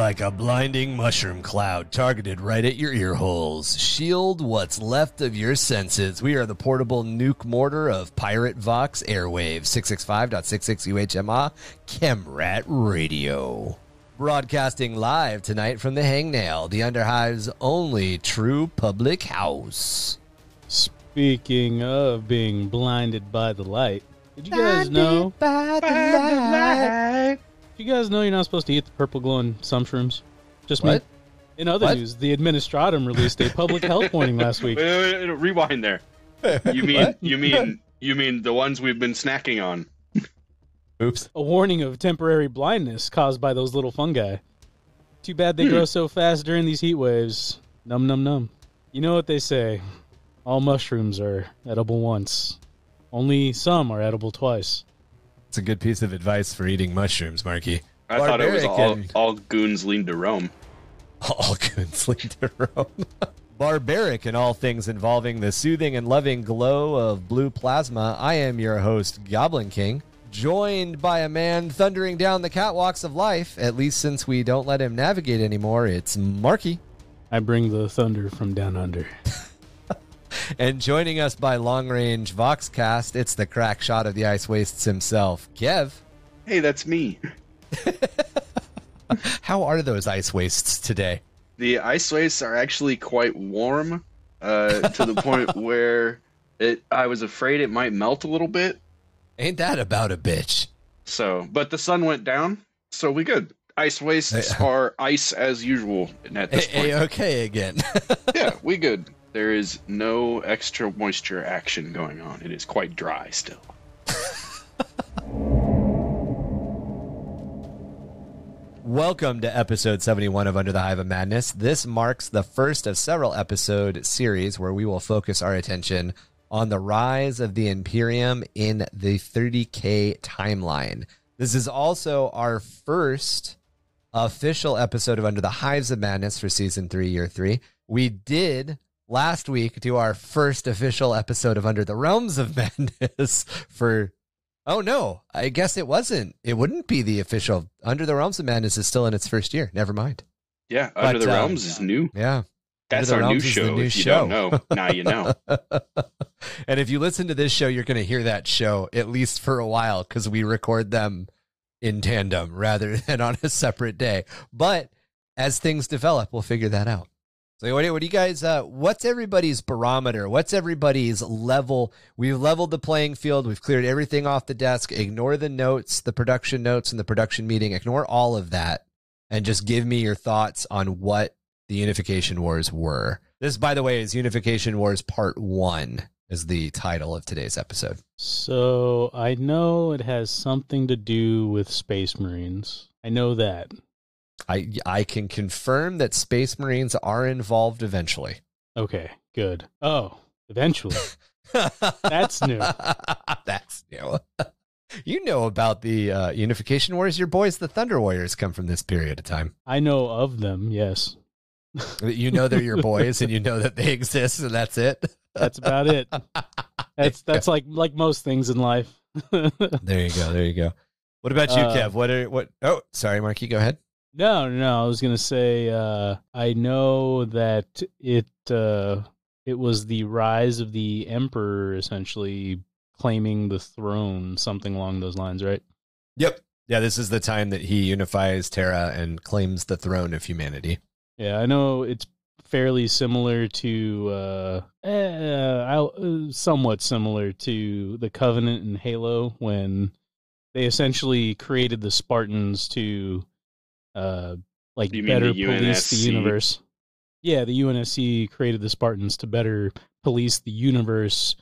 Like a blinding mushroom cloud targeted right at your ear holes. Shield what's left of your senses. We are the portable nuke mortar of Pirate Vox Airwaves 665.66 UHMA Chemrat Radio. Broadcasting live tonight from the Hangnail, the Underhive's only true public house. Speaking of being blinded by the light, did you guys know? By the light. Did you guys know you're not supposed to eat the purple glowing shrooms? Just What? me. In other What? news, the Administratum released a public health warning last week. Wait, wait, wait, rewind there. You mean you mean you mean the ones we've been snacking on? Oops. A warning of temporary blindness caused by those little fungi. Too bad they hmm. grow so fast during these heat waves. Num num num. You know what they say? All mushrooms are edible once. Only some are edible twice. It's a good piece of advice for eating mushrooms, Marky. I thought it was all, and- all goons lean to Rome. All goons lean to Rome. Barbaric in all things involving the soothing and loving glow of blue plasma, I am your host, Goblin King, joined by a man thundering down the catwalks of life, at least since we don't let him navigate anymore. It's Marky. I bring the thunder from down under. And joining us by long range Voxcast, it's the crack shot of the ice wastes himself, Kev. Hey, that's me. How are those ice wastes today? The ice wastes are actually quite warm, uh, to the point where it. I was afraid it might melt a little bit. Ain't that about a bitch? So, but the sun went down, so we good. Ice wastes are ice as usual at this point. A-okay again. yeah, we good. There is no extra moisture action going on. It is quite dry still. Welcome to episode 71 of Under the Hive of Madness. This marks the first of several episode series where we will focus our attention on the rise of the Imperium in the 30K timeline. This is also our first official episode of Under the Hives of Madness for season three, year three. We did last week to our first official episode of Under the Realms of Madness for Oh no, I guess it wasn't. It wouldn't be the official. Under the Realms of Madness is still in its first year. Never mind. Yeah, But, Under the um, Realms is new. Yeah. That's the our new Realms is the show. new if you show. don't know, now you know. and if you listen to this show, you're going to hear that show at least for a while because we record them in tandem rather than on a separate day. But as things develop, we'll figure that out. So what do, you guys? Uh, what's everybody's barometer? What's everybody's level? We've leveled the playing field. We've cleared everything off the desk. Ignore the notes, the production notes, and the production meeting. Ignore all of that, and just give me your thoughts on what the Unification Wars were. This, by the way, is Unification Wars Part One. Is the title of today's episode. So I know it has something to do with Space Marines. I know that. I I can confirm that Space Marines are involved eventually. Okay, good. Oh, eventually. That's new. That's new. You know about the uh, Unification Wars. Your boys, the Thunder Warriors, come from this period of time. I know of them, yes. You know they're your boys, and you know that they exist, and that's it. That's about it. That's that's like like most things in life. There you go. There you go. What about you, Uh, Kev? What are what? Oh, sorry, Marky. Go ahead. No, no, I was gonna say uh, I know that it uh, it was the rise of the emperor essentially claiming the throne, something along those lines, right? Yep. Yeah, this is the time that he unifies Terra and claims the throne of humanity. Yeah, I know it's fairly similar to uh, eh, uh, somewhat similar to the Covenant in Halo when they essentially created the Spartans to uh, like You better the police the universe. Yeah, the UNSC created the Spartans to better police the universe,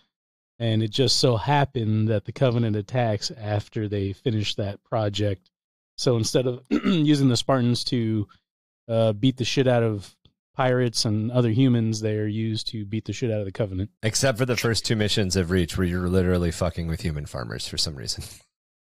and it just so happened that the Covenant attacks after they finished that project. So instead of using the Spartans to uh, beat the shit out of pirates and other humans, they are used to beat the shit out of the Covenant. Except for the first two missions of Reach, where you're literally fucking with human farmers for some reason.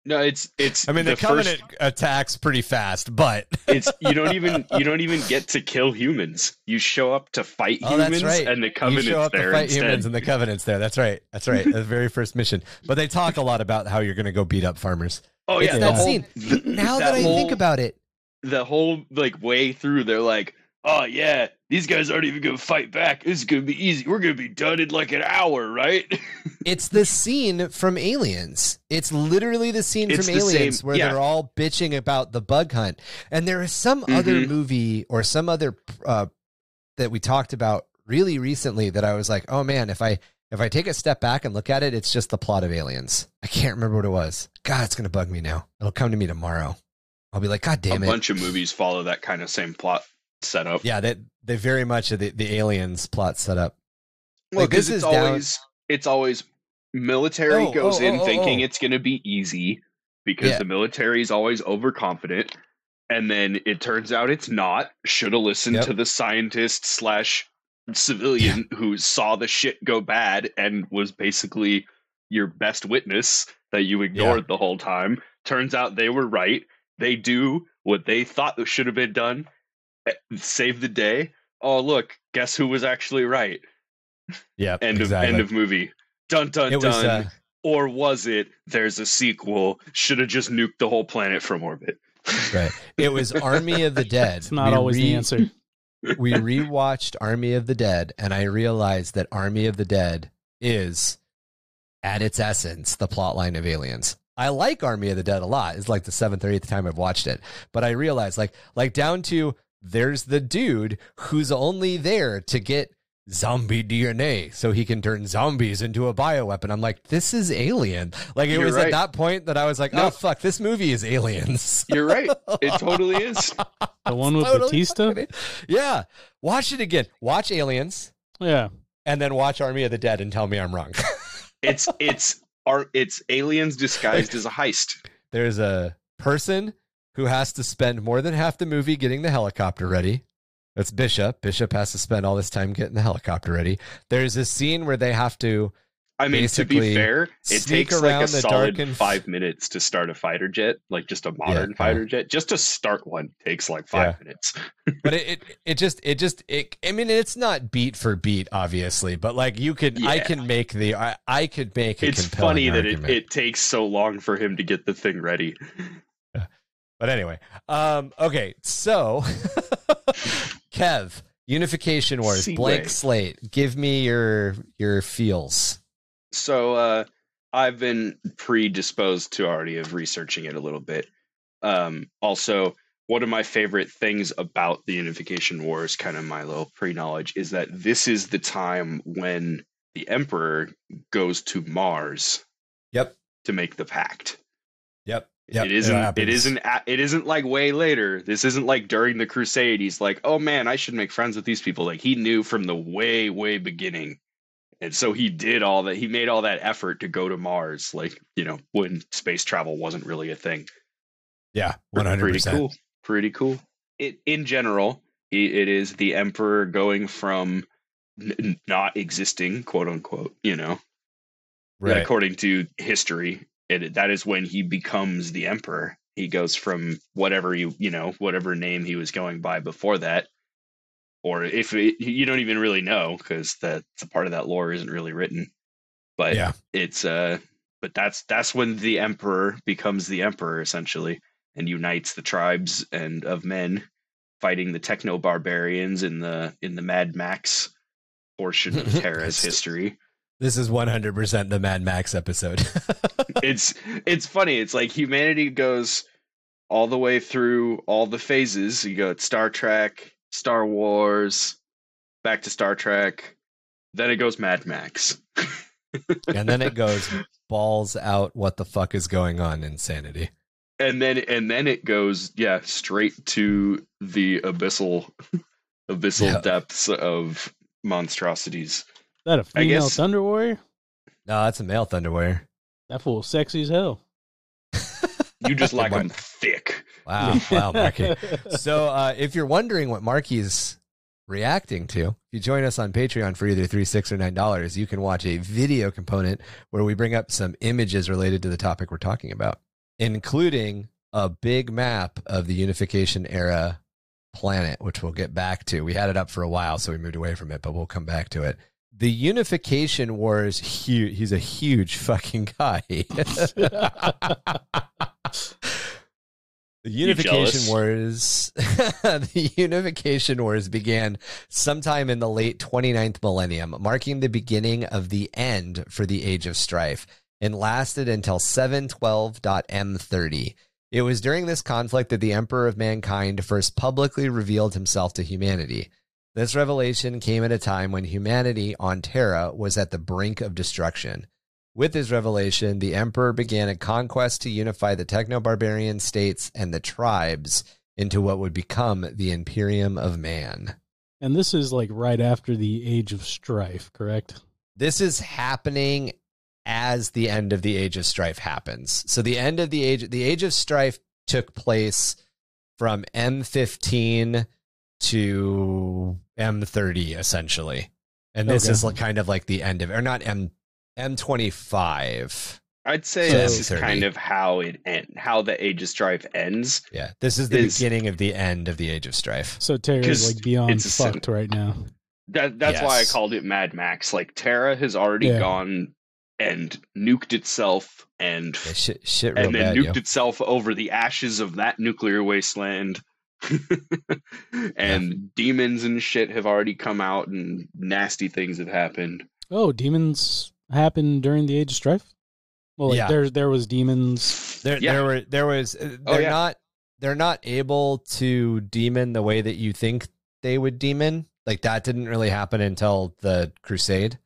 No, it's it's. I mean, the, first- Covenant attacks pretty fast, but it's you don't even you don't even get to kill humans. You show up to fight Oh, that's humans, right. and the you covenant's show up there to fight instead. humans, and the Covenant's there. That's right. That's right. the very first mission. But they talk a lot about how you're going to go beat up farmers. oh it's yeah, that the whole- scene. th- now that, I whole- think about it, the whole like way through, they're like, "Oh yeah, these guys aren't even gonna fight back. This is gonna be easy. We're gonna be done in like an hour, right?" It's the scene from Aliens. It's literally the scene It's from the Aliens same- where yeah. they're all bitching about the bug hunt. And there is some other Mhm. movie or some other uh, that we talked about really recently that I was like, oh man, if I if I take a step back and look at it, it's just the plot of Aliens. I can't remember what it was. God, it's gonna bug me now. It'll come to me tomorrow. I'll be like, God damn a it. A bunch of movies follow that kind of same plot setup. yeah, they they very much are the, the aliens plot set up. Well, Like, this is down- always it's always military Oh, goes oh, in oh, oh, thinking oh. it's going to be easy because Yeah. the military is always overconfident, and then it turns out it's not. Should have listened Yep. to the scientist slash civilian who saw the shit go bad and was basically your best witness that you ignored the whole time. Turns out they were right. They do what they thought should have been done. Save the day. Oh look, guess who was actually right? Yeah, End exactly. of end of movie. Dun dun it was dun. uh, or was it? There's a sequel. Should have just nuked the whole planet from orbit. right. It was Army of the Dead. It's not We always the answer. we rewatched Army of the Dead, and I realized that Army of the Dead is, at its essence, the plotline of Aliens. I like Army of the Dead a lot. It's like the seventh or eighth time I've watched it, but I realized, like, like down to there's the dude who's only there to get zombie DNA so he can turn zombies into a bioweapon. I'm like, this is Alien. Like, it You're was at that point that I was like, No. oh fuck, this movie is Aliens. You're right. It totally is. The one with Totally Batista? Yeah. Watch it again. Watch Aliens Yeah. and then watch Army of the Dead and tell me I'm wrong. It's it's our it's aliens disguised as a heist. There's a person who has to spend more than half the movie getting the helicopter ready. That's Bishop. Bishop has to spend all this time getting the helicopter ready. There's a scene where they have to I mean, to be fair, it takes like around a solid five minutes to start a fighter jet, like just a modern Yeah. fighter jet. Just to start one takes like five Yeah. minutes. but it, it it just it just it I mean it's not beat for beat obviously, but like you could I can make the I, I could make a It's funny that it, it takes so long for him to get the thing ready. But anyway, um, okay, so Kev, Unification Wars, Seaway. blank slate. Give me your your feels. So uh, I've been predisposed to already of researching it a little bit. Um, also, one of my favorite things about the Unification Wars, kind of my little pre-knowledge, is that this is the time when the Emperor goes to Mars Yep. to make the pact. Yep. it isn't. It isn't. It isn't like way later. This isn't like during the Crusade. He's like, oh man, I should make friends with these people. Like he knew from the way, way beginning, and so he did all that. He made all that effort to go to Mars. Like you know, when space travel wasn't really a thing. Yeah, one hundred Pretty cool. Pretty cool. It in general, it is the Emperor going from n- not existing, quote unquote. You know, Right. according to history it, that is when he becomes the emperor. He goes from whatever you you know whatever name he was going by before that. Or if it, you don't even really know because that's a part of that lore isn't really written. But Yeah. it's uh but that's that's when the emperor becomes the emperor essentially and unites the tribes and of men fighting the techno barbarians in the in the mad max portion of terra's history This is one hundred percent the Mad Max episode. it's it's funny. It's like humanity goes all the way through all the phases. You go Star Trek, Star Wars, back to Star Trek, then it goes Mad Max. and then it goes balls out. What the fuck is going on? Insanity. and then and then it goes yeah, straight to the abyssal abyssal Yeah. depths of monstrosities. Is that a female guess- Thunder Warrior? No, that's a male Thunder Warrior. That fool sexy as hell. You just like Mar- them thick. Wow, wow, Marky. so uh, if you're wondering what Marky's reacting to, if you join us on Patreon for either three, six, or nine dollars, you can watch a video component where we bring up some images related to the topic we're talking about, including a big map of the unification era planet, which we'll get back to. We had it up for a while, so we moved away from it, but we'll come back to it. The Unification Wars, huge. He's a huge fucking guy. The Unification Wars the Unification Wars began sometime in the late 29th millennium, marking the beginning of the end for the Age of Strife, and lasted until 712.m30. It was during this conflict that the Emperor of Mankind first publicly revealed himself to humanity. This revelation came at a time when humanity on Terra was at the brink of destruction. With his revelation, the emperor began a conquest to unify the techno barbarian states and the tribes into what would become the Imperium of Man. And this is like right after the Age of Strife, correct? This is happening as the end of the Age of Strife happens. So the end of the Age the Age of Strife took place from M15 to M30 essentially. And this okay. is kind of like the end of or not M M25. I'd say so, this is 30. kind of how it end, how the Age of Strife ends. Yeah, this is the is, beginning of the end of the Age of Strife. So Terra's like beyond fucked right now. That that's yes. why I called it Mad Max. Like Terra has already yeah. gone and nuked itself and yeah, shit, shit and then bad, nuked yo. itself over the ashes of that nuclear wasteland. and demons and shit have already come out and nasty things have happened. Oh, demons happened during the Age of Strife? Well, like yeah. there there was demons. There yeah. there were there was uh, oh, they're oh, yeah. not they're not able to demon the way that you think they would demon. Like that didn't really happen until the Crusade.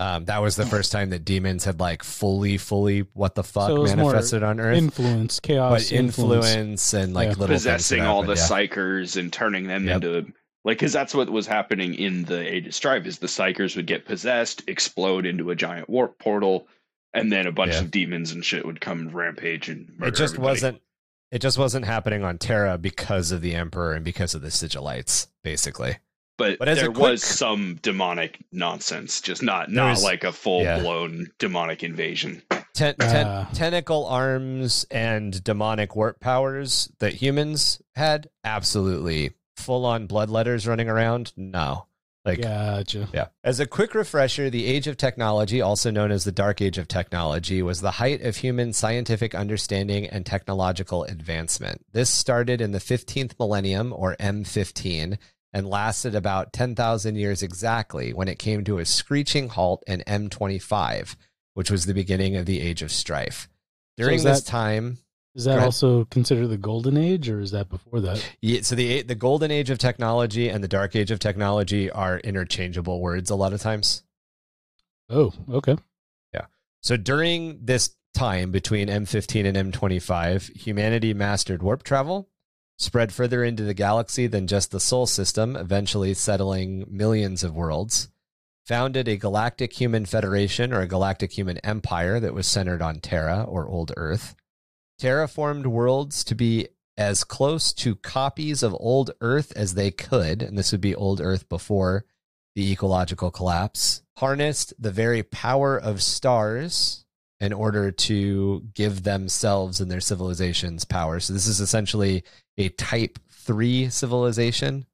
Um, that was the first time that demons had like fully, fully what the fuck so manifested on Earth. Influence, chaos, but influence, influence and like little possessing all the psykers and turning them yep. into like because that's what was happening in the age of strife is the psykers would get possessed explode into a giant warp portal and then a bunch yeah. of demons and shit would come rampage and it just everybody. wasn't it just wasn't happening on terra because of the emperor and because of the sigillites basically but, but there quick, was some demonic nonsense just not not was, like a full-blown demonic invasion ten, ten, uh, tentacle arms and demonic warp powers that humans had absolutely full on bloodletters running around? No. Like, gotcha. Yeah. As a quick refresher, the age of technology, also known as the dark age of technology, was the height of human scientific understanding and technological advancement. This started in the 15th millennium, or M15, and lasted about 10,000 years exactly when it came to a screeching halt in M25, which was the beginning of the age of strife. During so this that, time, is that also considered the golden age, or is that before that? Yeah, so the the golden age of technology and the dark age of technology are interchangeable words a lot of times. Oh, okay. Yeah. So during this time between M15 and M25, humanity mastered warp travel, spread further into the galaxy than just the Sol system, eventually settling millions of worlds. Founded a galactic human federation or a galactic human empire that was centered on Terra or Old Earth terraformed worlds to be as close to copies of old Earth as they could, and this would be old Earth before the ecological collapse, harnessed the very power of stars in order to give themselves and their civilizations power. So this is essentially a type 3 civilization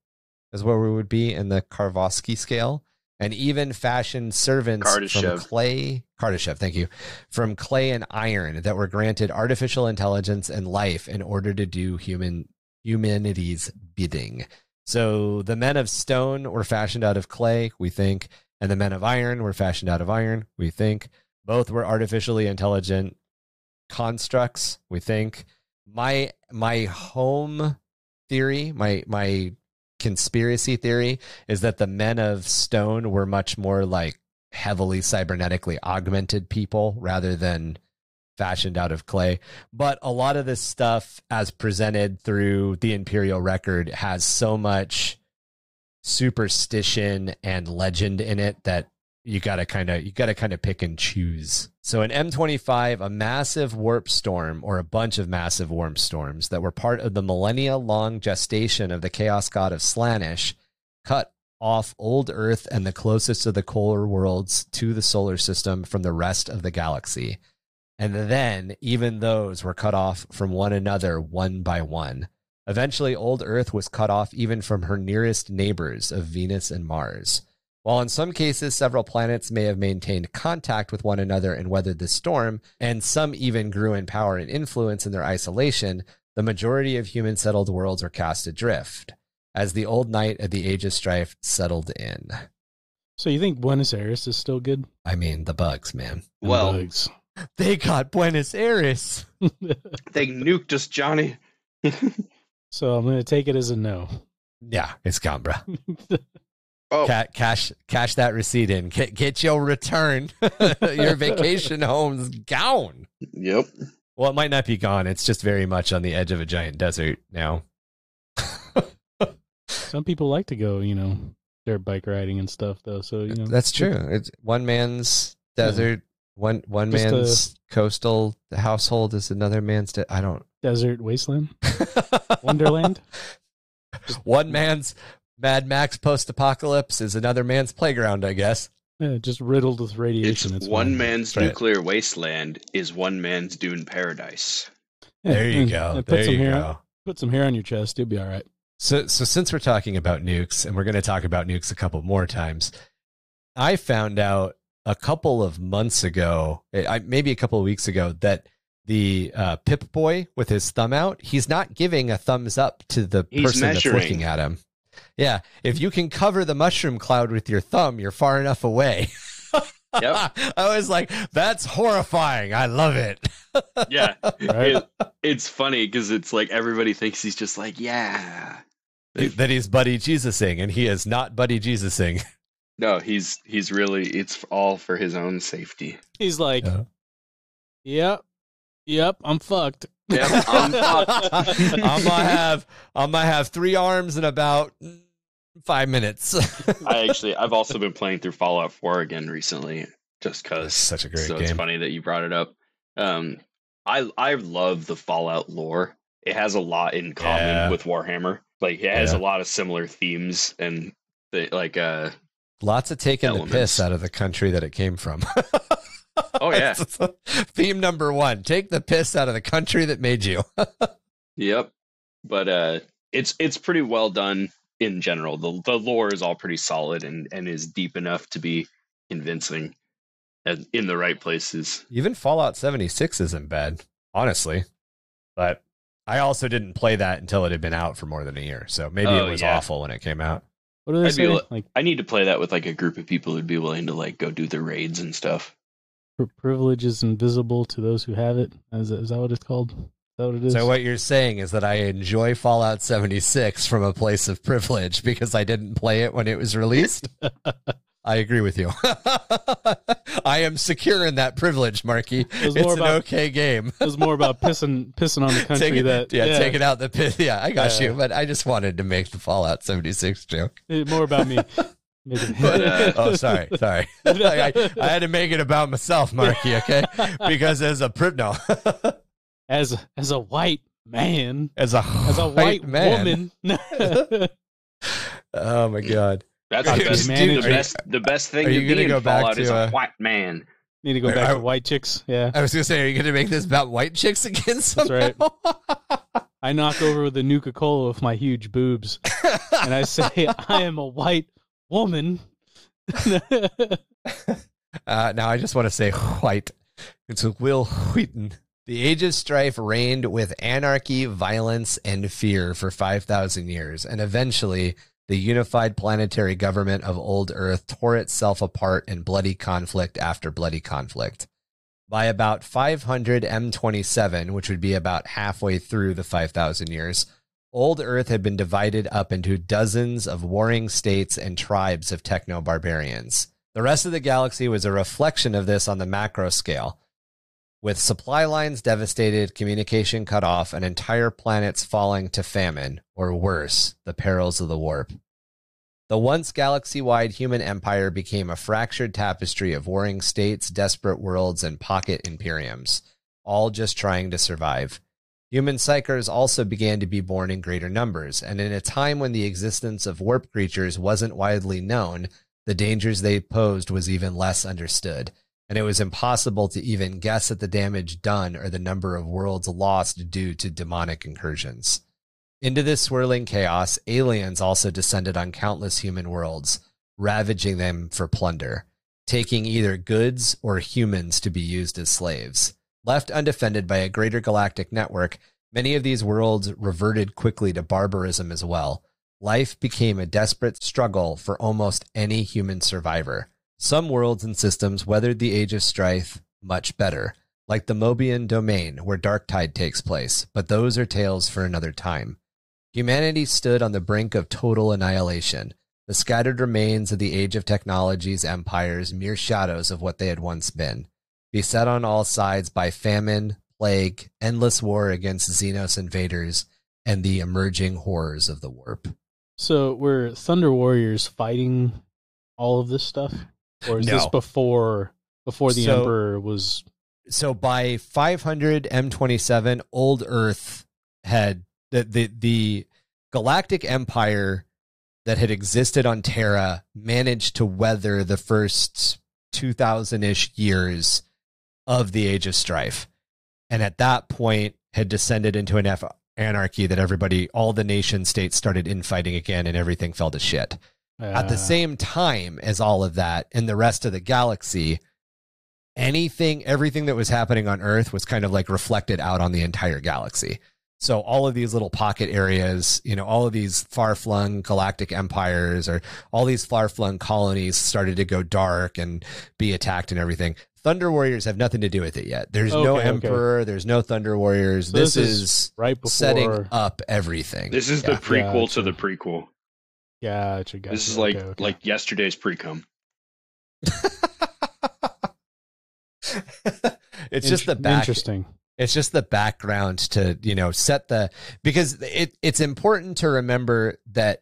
is where we would be in the Karvosky scale and even fashioned servants Kardashev. from clay Kardashev, thank you, from clay and iron that were granted artificial intelligence and life in order to do human humanity's bidding. So the men of stone were fashioned out of clay, we think, and the men of iron were fashioned out of iron, we think. Both were artificially intelligent constructs, we think. My my home theory, my my conspiracy theory is that the men of stone were much more like heavily cybernetically augmented people rather than fashioned out of clay. But a lot of this stuff, as presented through the Imperial record, has so much superstition and legend in it that you gotta kind of you gotta kind of pick and choose. So in M25, a massive warp storm or a bunch of massive warp storms that were part of the millennia long gestation of the chaos god of Slaanesh cut off old Earth and the closest of the core worlds to the solar system from the rest of the galaxy. And then even those were cut off from one another one by one. Eventually, old Earth was cut off even from her nearest neighbors of Venus and Mars. While in some cases, several planets may have maintained contact with one another and weathered the storm, and some even grew in power and influence in their isolation, the majority of human settled worlds were cast adrift as the old night of the age of strife settled in. So you think Buenos Aires is still good? I mean, the bugs, man. The Well- bugs. They got Buenos Aires. They nuked us, Johnny. so I'm going to take it as a no. Yeah, it's gone, bro. Oh, Ca- cash, cash that receipt in. Get, get your return. your vacation home's gone. yep. Well, it might not be gone. It's just very much on the edge of a giant desert now. Some people like to go, you know, dirt bike riding and stuff, though. So you know, That's true. It's one man's desert. One one Just a- man's coastal household is another man's. De- I don't. Desert wasteland, Wonderland. one man's Mad Max post apocalypse is another man's playground. I guess. Yeah, just riddled with radiation. It's one fine. man's right. nuclear wasteland is one man's dune paradise. Yeah, There you go. and There put some you hair, go. Put some hair on your chest. You'll be all right. So, so since we're talking about nukes, and we're going to talk about nukes a couple more times, I found out a couple of months ago, maybe a couple of weeks ago, that the uh, Pip Boy with his thumb out, he's not giving a thumbs up to the He's person measuring. that's looking at him. Yeah, if you can cover the mushroom cloud with your thumb, you're far enough away. Yep. I was like, that's horrifying. I love it. Yeah. Right? It- it's funny because it's like everybody thinks he's just like, yeah. that he's Buddy Jesusing, and he is not Buddy Jesusing. No, he's he's really it's all for his own safety. He's like, Yeah. yep, yep, I'm fucked. Yep, I'm fucked. I'm gonna have I'm gonna have three arms and about five minutes. I actually I've also been playing through Fallout 4 again recently just cuz such a great so it's funny that you brought it up. Um I I love the Fallout lore. It has a lot in common Yeah. with Warhammer. Like it has Yeah. a lot of similar themes and the, like uh Lots of taking the piss out of the country that it came from. Oh, yeah. Theme number one: take the piss out of the country that made you. Yep. But uh it's it's pretty well done in general. The the lore is all pretty solid and and is deep enough to be convincing and in the right places. Even Fallout 76 isn't bad, honestly. But I also didn't play that until it had been out for more than a year. So maybe Oh, it was yeah. awful when it came out. What do they I'd be say? li- like I need to play that with like a group of people who'd be willing to like go do the raids and stuff. privilege is invisible to those who have it. Is that, is that what it's called? What? So what you're saying is that I enjoy Fallout 76 from a place of privilege because I didn't play it when it was released. I agree with you. I am secure in that privilege, Marky. It was It's more an about- okay game. it was more about pissing pissing on the country that yeah, taking out the pit. Yeah, I got Yeah. you. But I just wanted to make the Fallout 76 joke. More about me. But, uh, Oh, sorry, sorry. I, I, had to make it about myself, Marky. Okay, because as a pri- no, as as a white man, as a as a white, man. woman. Oh my god. That's Are the best, man, the you- best the best thing are to you be gonna in go back is to, a uh, white man. Need to go back I- to white chicks. Yeah, I was gonna say, are you gonna make this about white chicks again? Somehow? right. I knock over the Nuka Cola with my huge boobs, and I say, "I am a white woman." Uh, now I just want to say white. It's Wil Wheaton. The age of strife reigned with anarchy, violence, and fear for 5,000 years, and eventually the unified planetary government of Old Earth tore itself apart in bloody conflict after bloody conflict. By about 500 M27, which would be about halfway through the 5,000 years, Old Earth had been divided up into dozens of warring states and tribes of techno barbarians. The rest of the galaxy was a reflection of this on the macro scale, with supply lines devastated, communication cut off, and entire planets falling to famine, or worse, the perils of the warp. The once galaxy wide human empire became a fractured tapestry of warring states, desperate worlds, and pocket imperiums, all just trying to survive. Human psykers also began to be born in greater numbers, and in a time when the existence of warp creatures wasn't widely known, the dangers they posed was even less understood, and it was impossible to even guess at the damage done or the number of worlds lost due to demonic incursions. Into this swirling chaos, aliens also descended on countless human worlds, ravaging them for plunder, taking either goods or humans to be used as slaves. Left undefended by a greater galactic network, Many of these worlds reverted quickly to barbarism as well. Life became a desperate struggle for almost any human survivor. Some worlds and systems weathered the age of strife much better, like the Moebian domain where Darktide takes place, but those are tales for another time. Humanity stood on the brink of total annihilation, the scattered remains of the age of technology's empires mere shadows of what they had once been, beset on all sides by famine, plague, endless war against Xenos invaders, and the emerging horrors of the warp. So were Thunder Warriors fighting all of this stuff, or is No. this before before the So- Emperor was? so by 500 M27, Old Earth had the, the the galactic empire that had existed on Terra managed to weather the first 2000 ish years of the Age of Strife, and at that point had descended into an F- anarchy that everybody, all the nation states started infighting again, and everything fell to shit. At the same time as all of that, in the rest of the galaxy, anything, everything that was happening on Earth was kind of like reflected out on the entire galaxy. So all of these little pocket areas, you know, all of these far flung galactic empires or all these far flung colonies started to go dark and be attacked and everything. Thunder Warriors have nothing to do with it yet. There's no Okay, okay. Emperor. There's no Thunder Warriors. So this, this is, is right before. setting up everything. This is Yeah. the prequel Gotcha. to the prequel. Gotcha, gotcha. This is like okay, okay. like yesterday's precum. it's just the back Interesting. it's just the background to you know set the because it it's important to remember that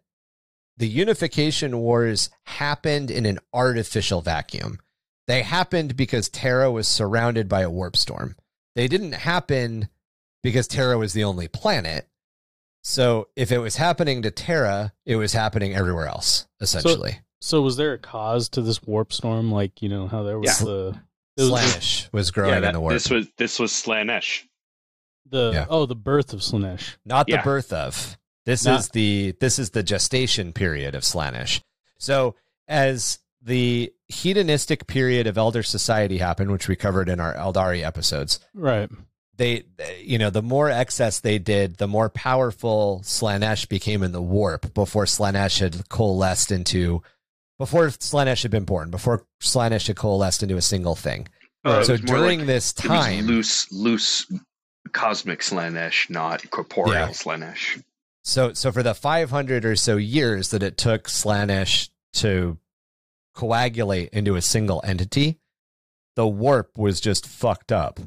the unification wars happened in an artificial vacuum they happened because terra was surrounded by a warp storm they didn't happen because terra was the only planet so if it was happening to terra it was happening everywhere else essentially So was there a cause to this warp storm? Like you know how there was Yeah. the was Slaanesh was growing yeah, in the warp this was this was Slaanesh. the Yeah. oh the birth of Slaanesh. not the Yeah. birth of. This Not- is the this is the gestation period of Slaanesh. So as the hedonistic period of Eldar Society happened, which we covered in our Eldari episodes, Right. They you know the more excess they did, the more powerful Slaanesh became in the warp before Slaanesh had coalesced into before Slaanesh had been born, before Slaanesh had coalesced into a single thing. Uh, so during like- this time, loose loose cosmic Slaanesh, not corporeal Yeah. Slaanesh. So, so for the 500 or so years that it took Slaanesh to coagulate into a single entity, the warp was just fucked up.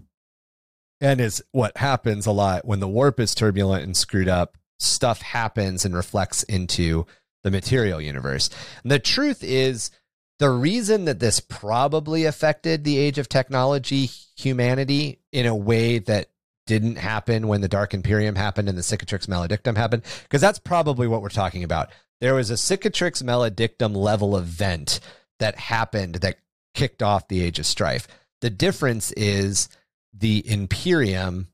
And is what happens a lot when the warp is turbulent and screwed up, stuff happens and reflects into the material universe. And the truth is, the reason that this probably affected the age of technology, humanity, in a way that didn't happen when the Dark Imperium happened and the Cicatrix Maledictum happened, because that's probably what we're talking about. There was a Cicatrix Maledictum level event that happened that kicked off the Age of Strife. The difference is the Imperium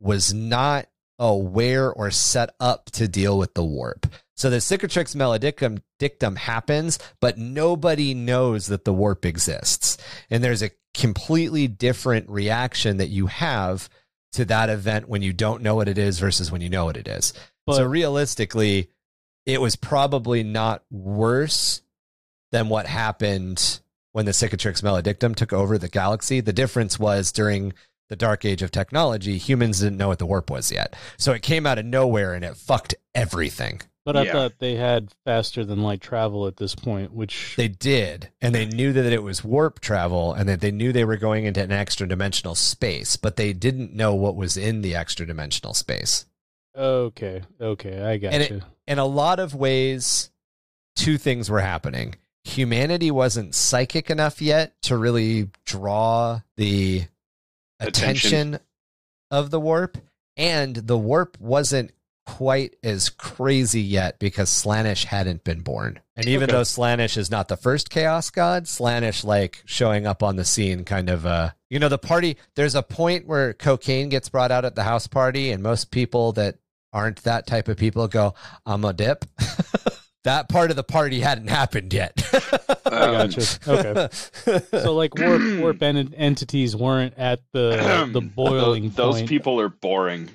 was not aware or set up to deal with the warp. So the Cicatrix Maledictum dictum happens, but nobody knows that the warp exists. And there's a completely different reaction that you have to that event when you don't know what it is versus when you know what it is. But so realistically, it was probably not worse than what happened when the Cicatrix Maledictum took over the galaxy. The difference was during the dark age of technology, humans didn't know what the warp was yet. So it came out of nowhere and it fucked everything. but I Yeah. thought they had faster than light travel at this point, which They did, and they knew that it was warp travel, and that they knew they were going into an extra dimensional space, but they didn't know what was in the extra dimensional space. okay, okay, I got And it- you. In a lot of ways, two things were happening. Humanity wasn't psychic enough yet to really draw the attention, Attention. of the warp, and the warp wasn't quite as crazy yet because Slaanesh hadn't been born. And even Okay. though Slaanesh is not the first chaos god, Slaanesh like showing up on the scene kind of uh you know the party there's a point where cocaine gets brought out at the house party and most people that aren't that type of people go, I'm a dip. that part of the party hadn't happened yet. I Um, gotcha. Okay. So like warp warp en- entities weren't at the the boiling Those point. people are boring.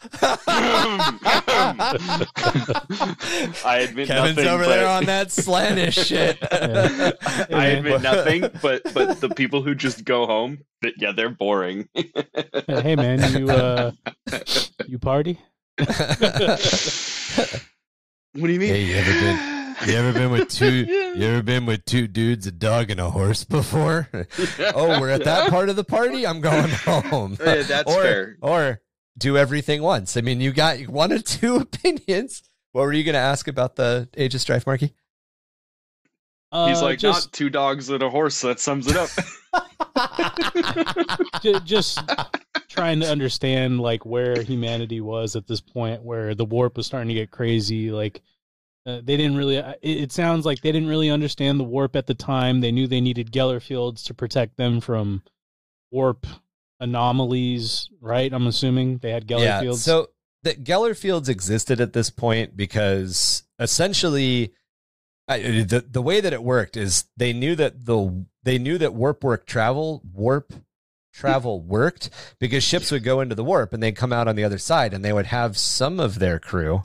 I admit nothing. Kevin's nothing, over but there on that slannish shit. Yeah. I admit nothing, but but the people who just go home, that yeah, they're boring. hey man, you uh, you party? What do you mean? Hey, you ever been- You ever been with two? You ever been with two dudes, a dog, and a horse before? oh, we're at that part of the party. I'm going home. Yeah, that's or, fair. Or do everything once. I mean, you got one or two opinions. What were you going to ask about the Age of Strife, Marky? He's Uh, like, just not two dogs and a horse. That sums it up. ju- just trying to understand like where humanity was at this point, where the warp was starting to get crazy. Like uh, they didn't really. uh, It, it sounds like they didn't really understand the warp at the time. They knew they needed Geller fields to protect them from warp anomalies. Right? I'm assuming they had Geller yeah. fields. So that Geller fields existed at this point because essentially, I, the the way that it worked is they knew that the they knew that warp work travel warp travel worked because ships would go into the warp and they'd come out on the other side and they would have some of their crew,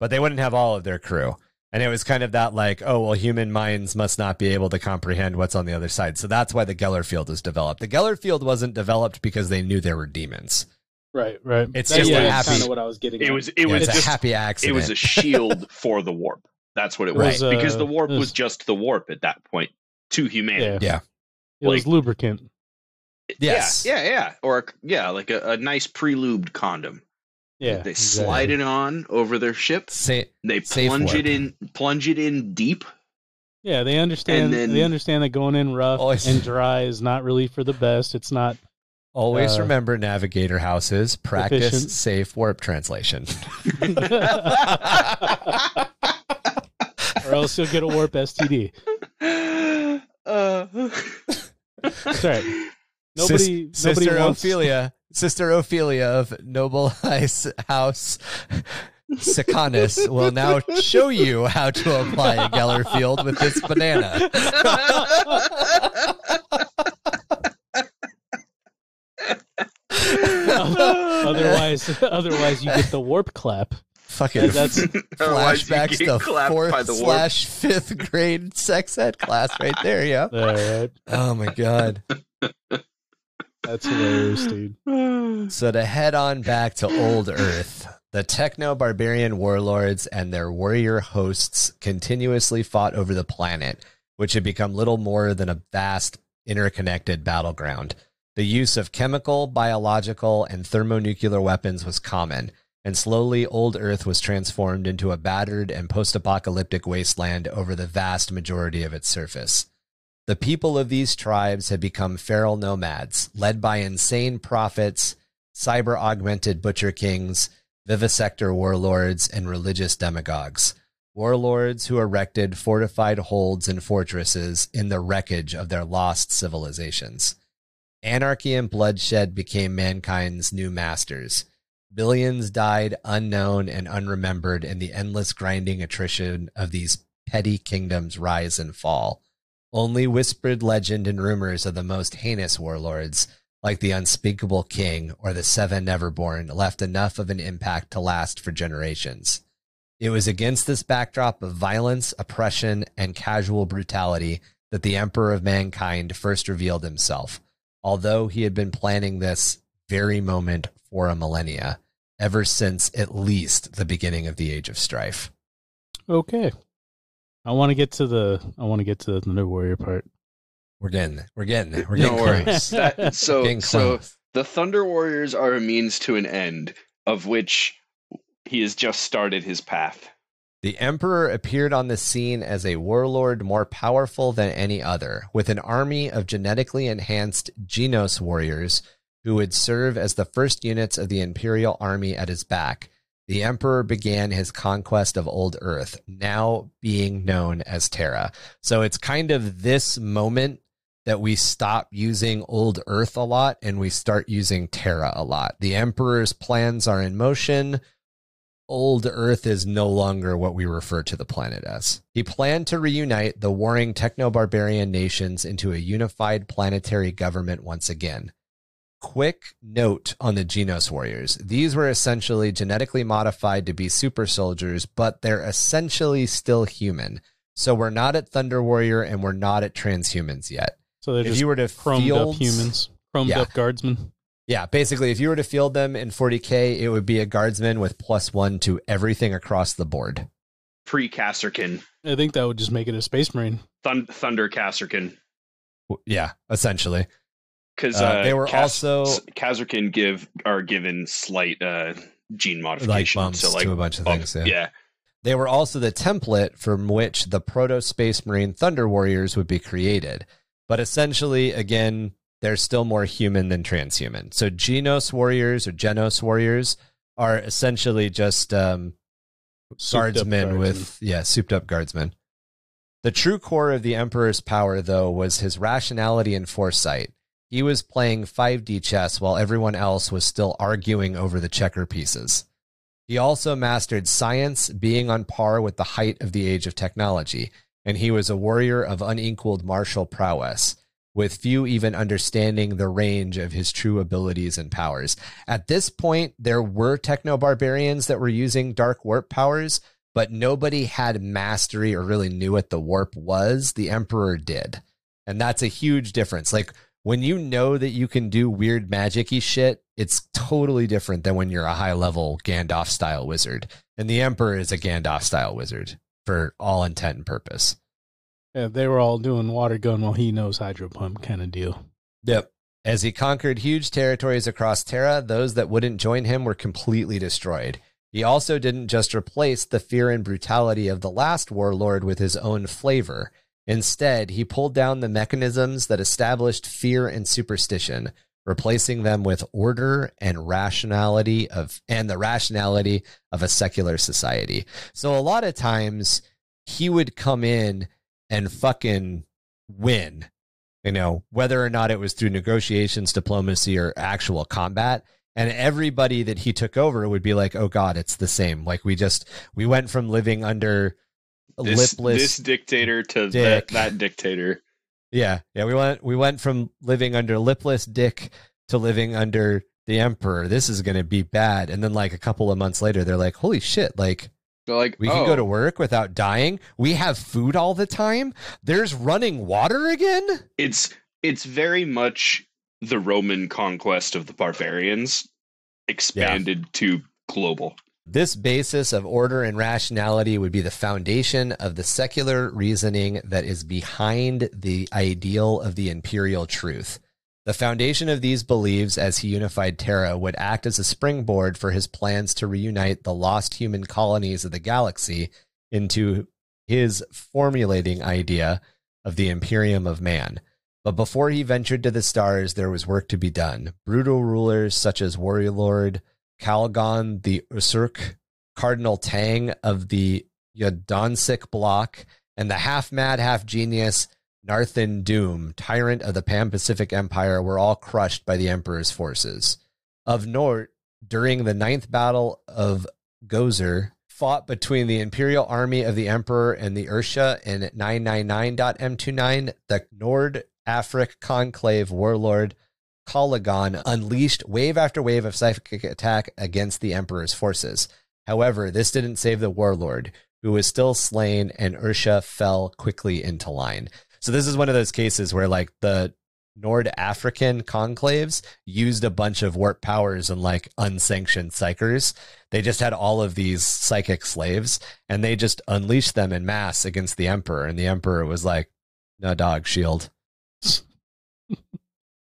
but they wouldn't have all of their crew. And it was kind of that like, oh well, human minds must not be able to comprehend what's on the other side. So that's why the Geller field was developed. The Geller field wasn't developed because they knew there were demons. right, right. It's That- just yeah, a happy- kind of what I was getting. It at. was it Yeah, was it's just a happy accident. it was a shield for the warp. That's what it Right. was. Was, uh, because the warp was- was just the warp at that point to humanity. yeah, Yeah. It was lubricant. Yes. Yeah, yeah, yeah. Or yeah, like a, a nice pre-lubed condom. Yeah, They exactly. slide it on over their ship. Say, They plunge warp. it in plunge it in deep. Yeah, they understand. And then- they understand that going in rough Always- and dry is not really for the best. It's not. always Uh, remember navigator houses, practice efficient. safe warp translation. or else you'll get a warp STD. uh, That's right. Sis- Nobody, nobody Sister wants. Ophelia, Sister Ophelia of Noble Ice House Sicanus will now show you how to apply a Geller field with this banana. otherwise, otherwise you get the warp clap. Fucking That's Otherwise flashbacks to fourth by the warp. slash fifth grade sex ed class right there, yeah. all right. Oh my god. That's hilarious, dude. So to head on back to old Earth, the techno barbarian warlords and their warrior hosts continuously fought over the planet, which had become little more than a vast interconnected battleground. The use of chemical, biological, and thermonuclear weapons was common, and slowly old Earth was transformed into a battered and post apocalyptic wasteland over the vast majority of its surface. The people of these tribes had become feral nomads, led by insane prophets, cyber augmented butcher kings, vivisector warlords, and religious demagogues. Warlords who erected fortified holds and fortresses in the wreckage of their lost civilizations. Anarchy and bloodshed became mankind's new masters. Billions died unknown and unremembered in the endless grinding attrition of these petty kingdoms' rise and fall. Only whispered legend and rumors of the most heinous warlords, like the unspeakable king or the seven neverborn, left enough of an impact to last for generations. It was against this backdrop of violence, oppression, and casual brutality that the Emperor of Mankind first revealed himself, although he had been planning this very moment for a millennia, ever since at least the beginning of the Age of Strife. Okay. I want to get to the. I want to get to the Thunder Warrior part. We're getting, we're getting, we're no getting worries. close. That, so Getting so the Thunder Warriors are a means to an end, of which he has just started his path. The Emperor appeared on the scene as a warlord more powerful than any other, with an army of genetically enhanced Genos warriors who would serve as the first units of the Imperial army at his back. The Emperor began his conquest of Old Earth, now being known as Terra. So it's kind of this moment that we stop using Old Earth a lot and we start using Terra a lot. The Emperor's plans are in motion old Earth is no longer what we refer to the planet as. He planned to reunite the warring techno barbarian nations into a unified planetary government once again. Quick note on the Genos Warriors. These were essentially genetically modified to be super soldiers, but they're essentially still human. So we're not at Thunder Warrior and we're not at transhumans yet. So they're If just you were to chromed field up humans, chromed Yeah. up guardsmen. Yeah, basically, if you were to field them in 40k, it would be a guardsman with plus one to everything across the board. Pre Kasrkin. I think that would just make it a space marine. Thun- Thunder Kasrkin. W- Yeah, essentially. Because Uh, uh, they were also- Kasrkin give are given slight uh, gene Like modification. bumps so like to a bunch of bump- things. Yeah. yeah. They were also the template from which the Proto Space Marine Thunder Warriors would be created. But essentially, again, they're still more human than transhuman. So Genos Warriors or Genos Warriors are essentially just um, Souped up guardsmen guardsmen. with yeah souped up guardsmen the true core of the emperor's power though was his rationality and foresight he was playing 5d chess while everyone else was still arguing over the checker pieces he also mastered science being on par with the height of the age of technology and he was a warrior of unequaled martial prowess with few even understanding the range of his true abilities and powers. At this point, there were techno barbarians that were using dark warp powers, but nobody had mastery or really knew what the warp was. The Emperor did. And that's a huge difference. Like when you know that you can do weird magic y shit, it's totally different than when you're a high level Gandalf style wizard. And the Emperor is a Gandalf style wizard for all intent and purpose. Yeah, they were all doing water gun while he knows hydro pump kind of deal. Yep. As he conquered huge territories across Terra, those that wouldn't join him were completely destroyed. He also didn't just replace the fear and brutality of the last warlord with his own flavor. Instead, he pulled down the mechanisms that established fear and superstition, replacing them with order and rationality of and the rationality of a secular society. So a lot of times he would come in and fucking win you know, whether or not it was through negotiations, diplomacy, or actual combat. And everybody that he took over would be like, oh God, it's the same. Like we just, we went from living under This, lipless. this dictator to dick. that, that dictator. yeah. Yeah. We went, we went from living under lipless dick to living under the emperor. This is going to be bad. And then like a couple of months later, they're like, holy shit. Like They're like, we can oh, go to work without dying. We have food all the time. There's running water again. it's it's very much the Roman conquest of the barbarians expanded to global. This basis of order and rationality would be the foundation of the secular reasoning that is behind the ideal of the imperial truth. The foundation of these beliefs as he unified Terra would act as a springboard for his plans to reunite the lost human colonies of the galaxy into his formulating idea of the Imperium of Man. But before he ventured to the stars, there was work to be done. Brutal rulers such as Warlord Kalagann the Usurk, Cardinal Tang of the Yndonesic Bloc, and the half mad, half genius Narthan Dume, tyrant of the Pan Pacific Empire, were all crushed by the Emperor's forces. Of note, during the ninth battle of Gozer, fought between the Imperial Army of the Emperor and the Ursha in 999.m29, the Nord Afric Conclave warlord Kalagann unleashed wave after wave of psychic attack against the Emperor's forces. However, this didn't save the warlord, who was still slain, and Ursha fell quickly into line. So this is one of those cases where like the Nord African conclaves used a bunch of warp powers and like unsanctioned psykers. They just had all of these psychic slaves and they just unleashed them in mass against the emperor. And the emperor was like, no dog shield.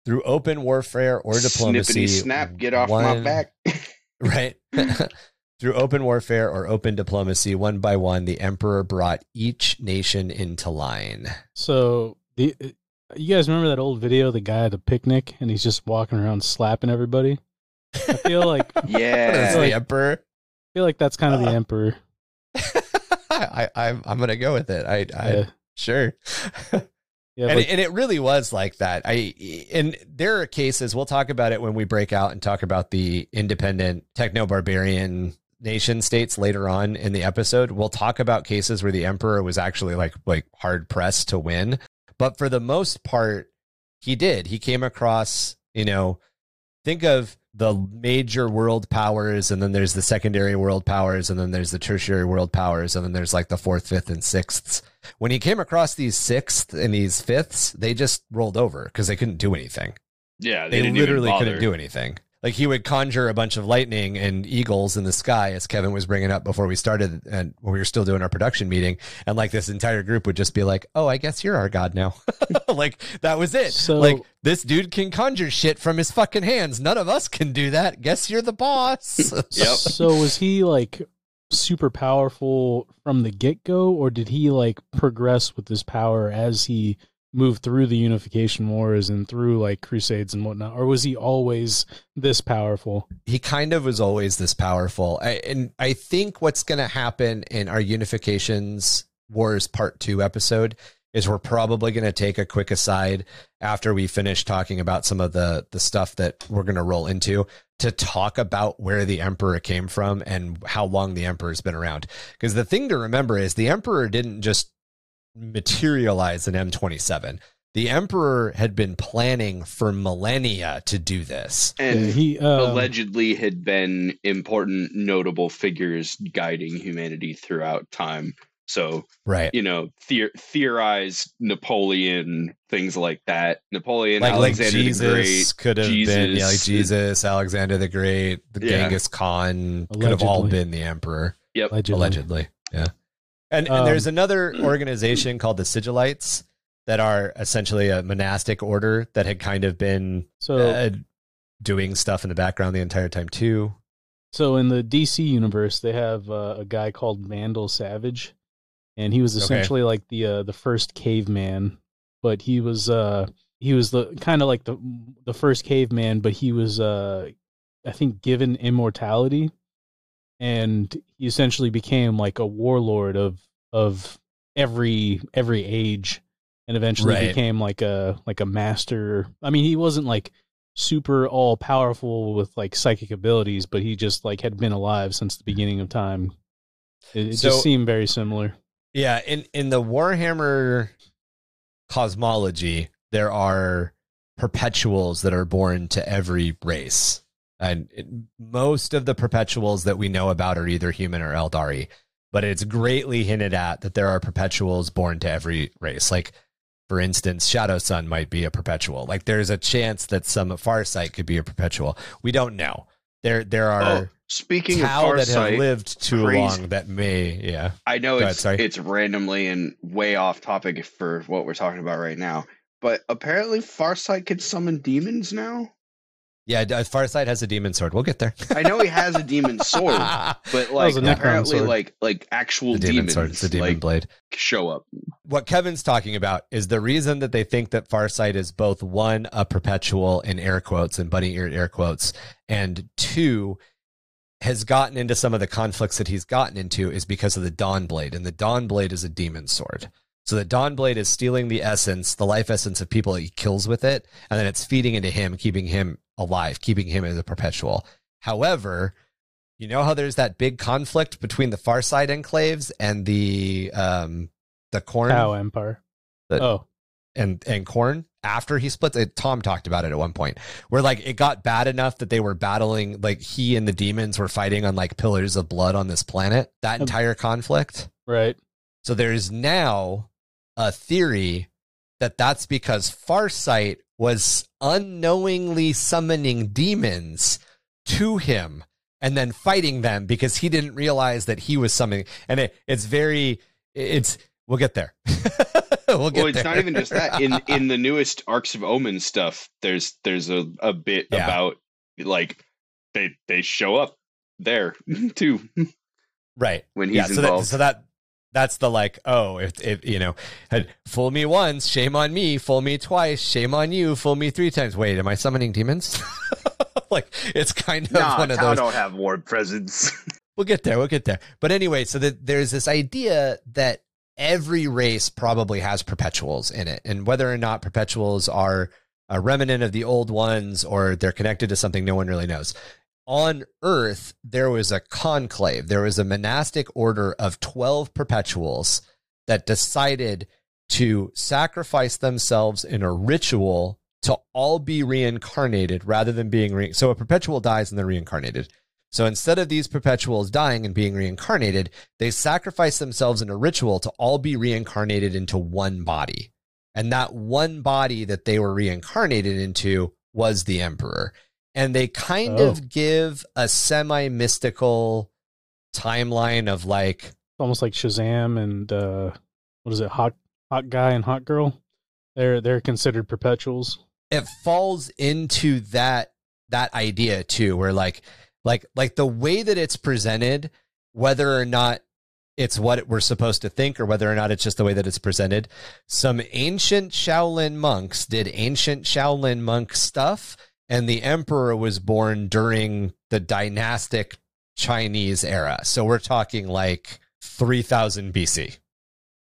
Through open warfare or diplomacy, Snippity snap, get off my back. right? Through open warfare or open diplomacy, one by one, the emperor brought each nation into line. So the you guys remember that old video, the guy at the picnic, and he's just walking around slapping everybody. I feel like I What is yeah. the emperor? feel like that's kind of the Uh, emperor. I, I'm I'm gonna go with it. I, I Yeah, sure. Yeah, and, like, and it really was like that. I and there are cases we'll talk about it when we break out and talk about the independent techno barbarian nation states later on in the episode. We'll talk about cases where the emperor was actually like like hard pressed to win, but for the most part, he did. He came across you know think of the major world powers, and then there's the secondary world powers, and then there's the tertiary world powers, and then there's like the fourth, fifth, and sixths. When he came across these sixths and these fifths, they just rolled over because they couldn't do anything. Yeah, they, They, didn't literally couldn't do anything. Like he would conjure a bunch of lightning and eagles in the sky, as Kevin was bringing up before we started, and when we were still doing our production meeting, and like this entire group would just be like, "Oh, I guess you're our god now." like that was it. So- like this dude can conjure shit from his fucking hands. None of us can do that. Guess you're the boss. Yep. So was he like super powerful from the get go, or did he like progress with this power as he moved through the Unification Wars and through like Crusades and whatnot, or was he always this powerful? he kind of was always this powerful. I, and I think what's going to happen in our Unifications Wars Part 2 episode is we're probably going to take a quick aside after we finish talking about some of the the stuff that we're going to roll into to talk about where the emperor came from and how long the emperor's been around because the thing to remember is the emperor didn't just materialize in M27 the emperor had been planning for millennia to do this and Yeah, he um, allegedly had been important, notable figures guiding humanity throughout time. So right you know, theor- theorize Napoleon, things like that. Napoleon, like, like Alexander the Great. Jesus could have been yeah, like Jesus. Jesus, Alexander the Great, the Yeah. Genghis Khan could have all been the emperor allegedly. allegedly. Yeah, and, Um, and there's another organization called the Sigillites that are essentially a monastic order that had kind of been So uh, doing stuff in the background the entire time too. So in the DC universe, they have uh, a guy called Vandal Savage, and he was Okay. essentially like the uh, the first caveman, but he was uh he was the kind of like the the first caveman, but he was uh I think given immortality, and he essentially became like a warlord of of every every age, and eventually Right. became like a like a master. I mean, he wasn't like super all powerful with like psychic abilities, but he just like had been alive since the beginning of time. It, it So- just seemed very similar. Yeah, in in the Warhammer cosmology, there are perpetuals that are born to every race. And it, most of the perpetuals that we know about are either human or Eldari, but it's greatly hinted at that there are perpetuals born to every race. Like, for instance, Shadowsun might be a perpetual. Like, there's a chance that some Farsight could be a perpetual. We don't know. There, there Oh, are speaking Tau of that have lived too crazy. long that may, yeah. I know Go ahead, it's sorry. it's randomly and way off topic for what we're talking about right now, but apparently Farsight can summon demons now. Yeah, uh, Farsight has a demon sword. We'll get there. I know he has a demon sword, but like was a Necron apparently sword. like like actual the demon demons sword. It's the demon like blade. show up. What Kevin's talking about is the reason that they think that Farsight is both one, a perpetual in air quotes and bunny ear air quotes, and two, has gotten into some of the conflicts that he's gotten into is because of the Dawn Blade. And the Dawn Blade is a demon sword. So the Dawn Blade is stealing the essence, the life essence of people that he kills with it, and then it's feeding into him, keeping him alive, keeping him as a perpetual. However, you know how there's that big conflict between the Farsight enclaves and the um the corn Tau Empire. But- oh, and and corn after he splits it tom talked about it at one point where like it got bad enough that they were battling like he and the demons were fighting on like pillars of blood on this planet that entire conflict right. so there's now a theory that that's because farsight was unknowingly summoning demons to him and then fighting them because he didn't realize that he was summoning and it, it's very it's we'll get there we'll get Well, it's there. not even just that. In in the newest Arks of Omen stuff, there's there's a, a bit Yeah. about like they they show up there too right when he's yeah so that, involved. so that that's the like oh if, if you know had fool me once shame on me fool me twice shame on you fool me three times. Wait am i summoning demons? Like it's kind of nah, one of those don't have ward presence. we'll get there we'll get there. But anyway so that there's this idea that every race probably has perpetuals in it and whether or not perpetuals are a remnant of the old ones or they're connected to something no one really knows on earth there was a conclave there was a monastic order of 12 perpetuals that decided to sacrifice themselves in a ritual to all be reincarnated rather than being re- so a perpetual dies and they're reincarnated. So instead of these perpetuals dying and being reincarnated, they sacrifice themselves in a ritual to all be reincarnated into one body. And that one body that they were reincarnated into was the emperor. And they kind Oh. of give a semi mystical timeline of like, almost like Shazam and uh, what is it, hot hot guy and hot girl. They're they're considered perpetuals. it falls into that that idea too where like like like the way that it's presented whether or not it's what we're supposed to think or whether or not it's just the way that it's presented some ancient shaolin monks did ancient shaolin monk stuff and the emperor was born during the dynastic chinese era so we're talking like 3000 bc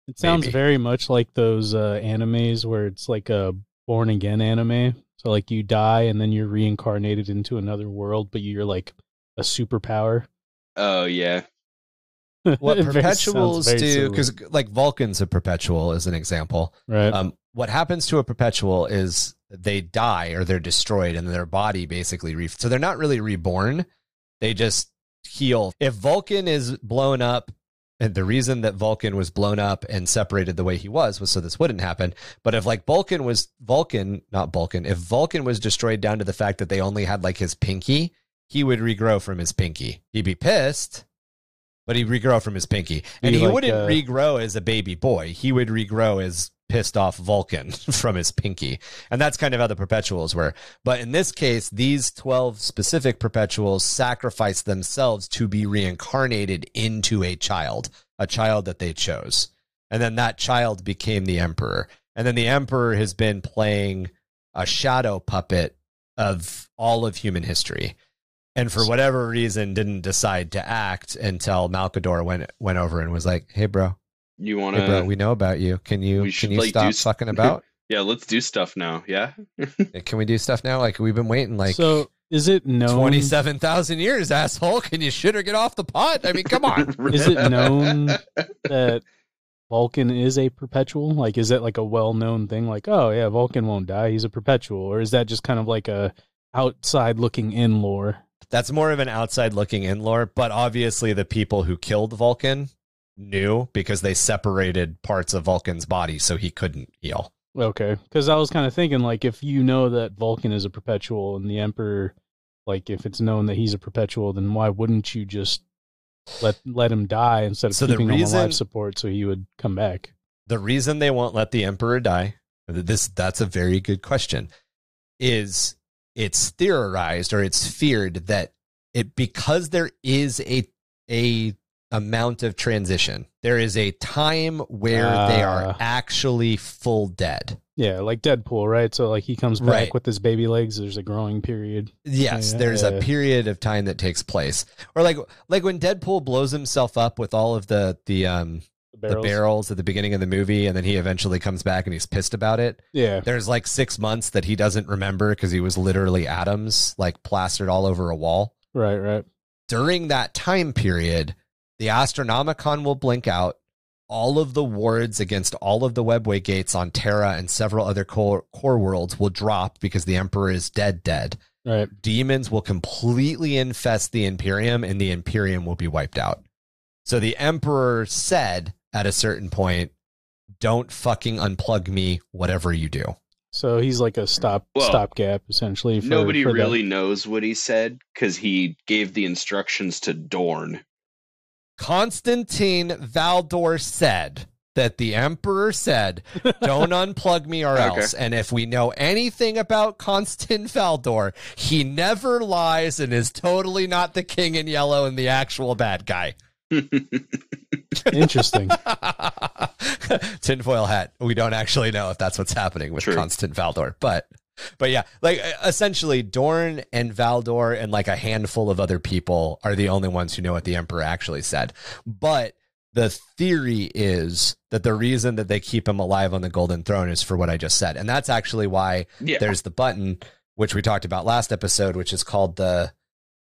It sounds Maybe. very much like those uh, animes where it's like a born again anime. So like you die and then you're reincarnated into another world, but you're like a superpower. Oh yeah. what It very- perpetuals very do because like vulcan's a perpetual as an example right, Um, what happens to a perpetual is they die or they're destroyed and their body basically re- so they're not really reborn. They just heal. If vulcan is blown up and the reason that vulcan was blown up and separated the way he was was so this wouldn't happen. But if like vulcan was vulcan not vulcan if vulcan was destroyed down to the fact that they only had like his pinky he would regrow from his pinky. He'd be pissed but he'd regrow from his pinky. And he like, wouldn't uh, regrow as a baby boy. He would regrow as pissed off Vulcan from his pinky. And that's kind of how the perpetuals were. But in this case, these 12 specific perpetuals sacrifice themselves to be reincarnated into a child, a child that they chose. And then that child became the emperor. And then the emperor has been playing a shadow puppet of all of human history. And for whatever reason, didn't decide to act until Malcador went went over and was like, "Hey, bro, You want Hey, bro, to? we know about you. Can you we should, can you like, stop do s- fucking about? yeah, let's do stuff now. Yeah. can we do stuff now? Like we've been waiting like so is it known? twenty seven thousand years, asshole. Can you shit or get off the pot? I mean, come on. Is it known that Vulcan is a perpetual? Like, is that like a well-known thing? Like, oh yeah, Vulcan won't die; he's a perpetual, or is that just kind of like a outside looking in lore? That's more of an outside looking in lore, but obviously the people who killed Vulcan knew because they separated parts of Vulcan's body so he couldn't heal. Okay, because I was kind of thinking like if you know that Vulcan is a perpetual and the Emperor, like if it's known that he's a perpetual, then why wouldn't you just let let him die instead of So keeping him on reason- life support so he would come back? the reason they won't let the emperor die this that's a very good question is it's theorized or it's feared that it because there is a a amount of transition there is a time where they are Ah. actually full dead Yeah, like Deadpool, right? So like he comes back Right. with his baby legs. There's a growing period. Yes, Yeah, there's yeah, a period of time that takes place, or like like when Deadpool blows himself up with all of the the um The the barrels. barrels at the beginning of the movie, and then he eventually comes back and he's pissed about it. Yeah, There's like six months that he doesn't remember because he was literally atoms like plastered all over a wall. right, right. During that time period, the Astronomicon will blink out. All of the wards against all of the webway gates on Terra and several other core, core worlds will drop because the Emperor is dead, dead. Right. Demons will completely infest the Imperium and the Imperium will be wiped out. So the Emperor said at a certain point, don't fucking unplug me, whatever you do. So he's like a stop Well, stopgap essentially. For, Nobody for that. really knows what he said because he gave the instructions to Dorn. Constantin Valdor said that the emperor said, "Don't unplug me or Okay. else." And if we know anything about Constantin Valdor, he never lies and is totally not the king in yellow and the actual bad guy. Interesting. Tinfoil hat. We don't actually know if that's what's happening with True. Constantin Valdor, but but yeah, like essentially Dorn and Valdor and like a handful of other people are the only ones who know what the emperor actually said. But the theory is that the reason that they keep him alive on the golden throne is for what I just said. And that's actually why yeah. there's the button which we talked about last episode which is called the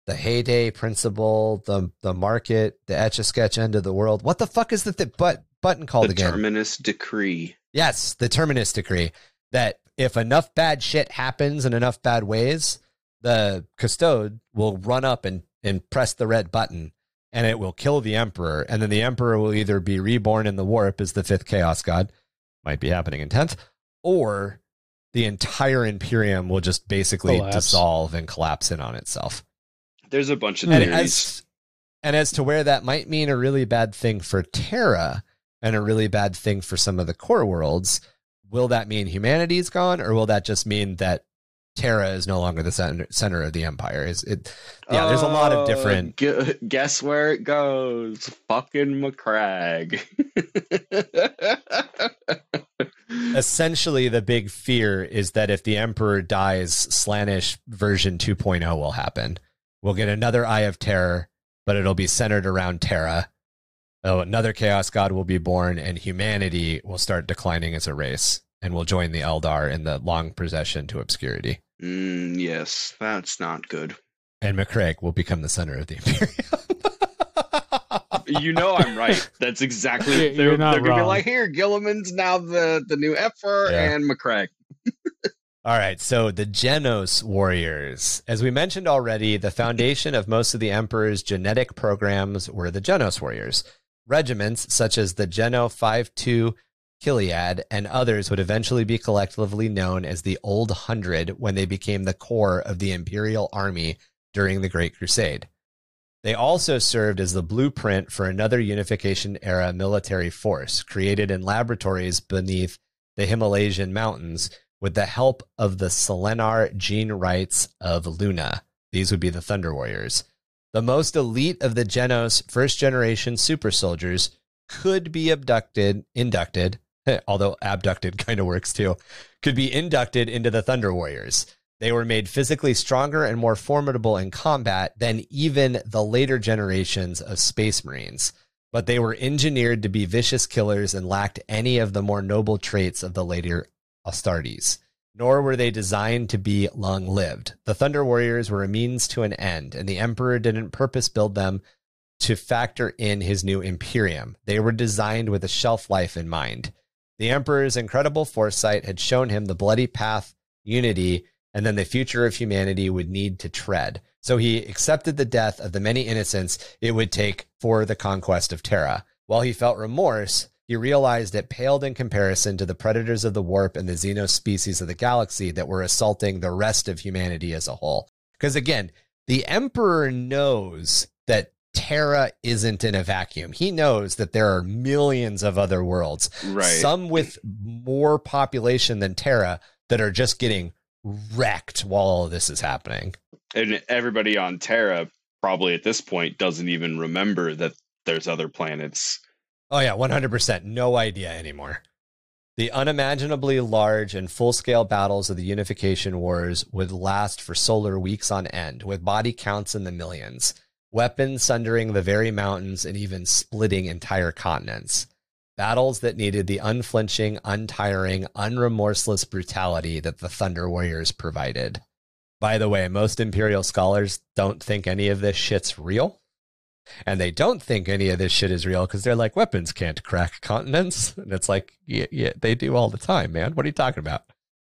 the heyday principle the the market the etch a sketch end of the world what the fuck is the th- but button called the again terminus decree. yes the terminus decree that if enough bad shit happens in enough bad ways, the custode will run up and, and press the red button and it will kill the emperor. And then the emperor will either be reborn in the warp as the fifth chaos god, might be happening in 10th, or the entire Imperium will just basically Collapse. dissolve and collapse in on itself. There's a bunch of And theories. as, and as to where that might mean a really bad thing for Terra and a really bad thing for some of the core worlds, will that mean humanity's gone, or will that just mean that Terra is no longer the center, center of the empire? Is it? Yeah, there's a lot of Uh, different. gu- guess where it goes? Fucking Macragge. Essentially, the big fear is that if the emperor dies, Slaanesh version 2.0 will happen. We'll get another Eye of Terror, but it'll be centered around Terra. Oh, another Chaos God will be born, and humanity will start declining as a race, and will join the Eldar in the long procession to obscurity. mm, yes, that's not good. And Macragge will become the center of the Imperium. You know I'm right. That's exactly. You're- they're you're not they're gonna be wrong. like, here, Guilliman's now the the new emperor, Yeah. and Macragge. All right, so the Genos warriors. As we mentioned already, the foundation of most of the Emperor's genetic programs were the Genos warriors. Regiments such as the Geno 52 Chiliad and others would eventually be collectively known as the Old Hundred when they became the core of the Imperial Army during the Great Crusade. They also served as the blueprint for another Unification era military force created in laboratories beneath the Himalayan mountains with the help of the Selenar gene wrights of Luna. These would be the Thunder Warriors. The most elite of the Genos first generation super soldiers could be abducted, inducted, although abducted kind of works too, could be inducted into the Thunder Warriors. They were made physically stronger and more formidable in combat than even the later generations of Space Marines. But they were engineered to be vicious killers and lacked any of the more noble traits of the later Astartes. Nor were they designed to be long lived. The Thunder Warriors were a means to an end, and the Emperor didn't purpose build them to factor in his new Imperium. They were designed with a shelf life in mind. The Emperor's incredible foresight had shown him the bloody path, unity, and then the future of humanity would need to tread. So he accepted the death of the many innocents it would take for the conquest of Terra. While he felt remorse, he realized it paled in comparison to the predators of the warp and the xenos species of the galaxy that were assaulting the rest of humanity as a whole. Because again, the Emperor knows that Terra isn't in a vacuum. He knows that there are millions of other worlds, Right. some with more population than Terra, that are just getting wrecked while all of this is happening. and everybody on Terra probably at this point doesn't even remember that there's other planets. Oh yeah, one hundred percent. No idea anymore. The unimaginably large and full scale battles of the Unification Wars would last for solar weeks on end, with body counts in the millions, weapons sundering the very mountains and even splitting entire continents. Battles that needed the unflinching, untiring, unremorseless brutality that the Thunder Warriors provided. By the way, most Imperial scholars don't think any of this shit's real. And they don't think any of this shit is real because they're like, weapons can't crack continents. And it's like, yeah, yeah, they do all the time, man. What are you talking about?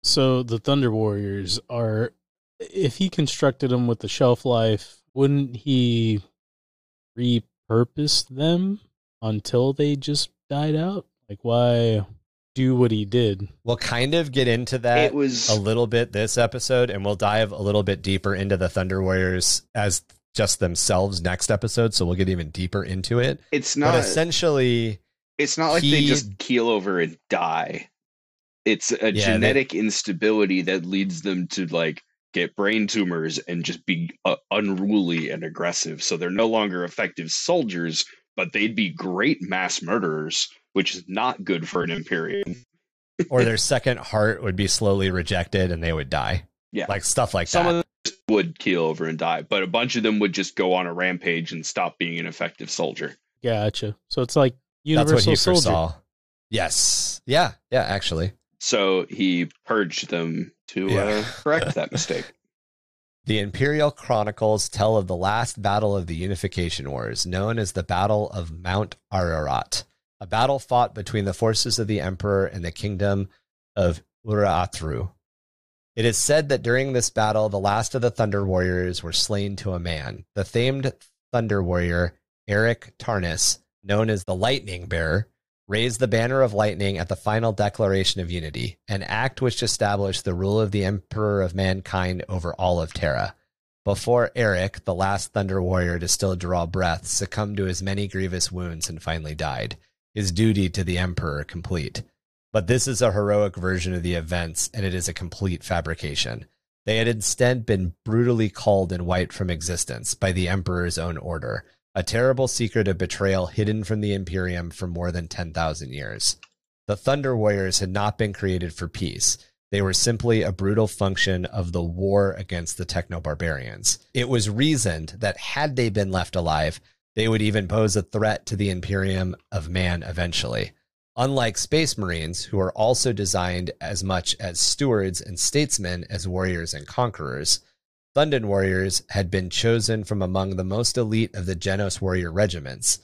So the Thunder Warriors are, if he constructed them with the shelf life, wouldn't he repurpose them until they just died out? Like, why do what he did? We'll kind of get into that it was a little bit this episode, and we'll dive a little bit deeper into the Thunder Warriors as just themselves next episode. So we'll get even deeper into it. it's but not essentially, it's not like they just keel over and die. It's a they- genetic instability that leads them to like get brain tumors and just be uh, unruly and aggressive. So they're no longer effective soldiers, but they'd be great mass murderers, which is not good for an Imperium. or their second heart would be slowly rejected and they would die. Yeah. Like stuff like Some that. of would keel over and die, but a bunch of them would just go on a rampage and stop being an effective soldier. Gotcha. So it's like That's what Universal he Soldier. foresaw. Yes. Yeah. Yeah, actually. So he purged them to Yeah. uh, correct that mistake. The Imperial Chronicles tell of the last battle of the Unification Wars, known as the Battle of Mount Ararat, a battle fought between the forces of the Emperor and the kingdom of Urartu. It is said that during this battle, the last of the Thunder Warriors were slain to a man. The famed Thunder Warrior, Eric Tarnus, known as the Lightning Bearer, raised the banner of lightning at the final declaration of unity, an act which established the rule of the Emperor of mankind over all of Terra. Before Eric, the last Thunder Warrior to still draw breath, succumbed to his many grievous wounds and finally died, his duty to the Emperor complete. But this is a heroic version of the events, and it is a complete fabrication. They had instead been brutally culled and wiped from existence by the Emperor's own order, a terrible secret of betrayal hidden from the Imperium for more than 10,000 years. The Thunder Warriors had not been created for peace. They were simply a brutal function of the war against the techno barbarians. It was reasoned that had they been left alive, they would even pose a threat to the Imperium of man eventually. Unlike Space Marines, who are also designed as much as stewards and statesmen as warriors and conquerors, Thunder Warriors had been chosen from among the most elite of the Genos warrior regiments,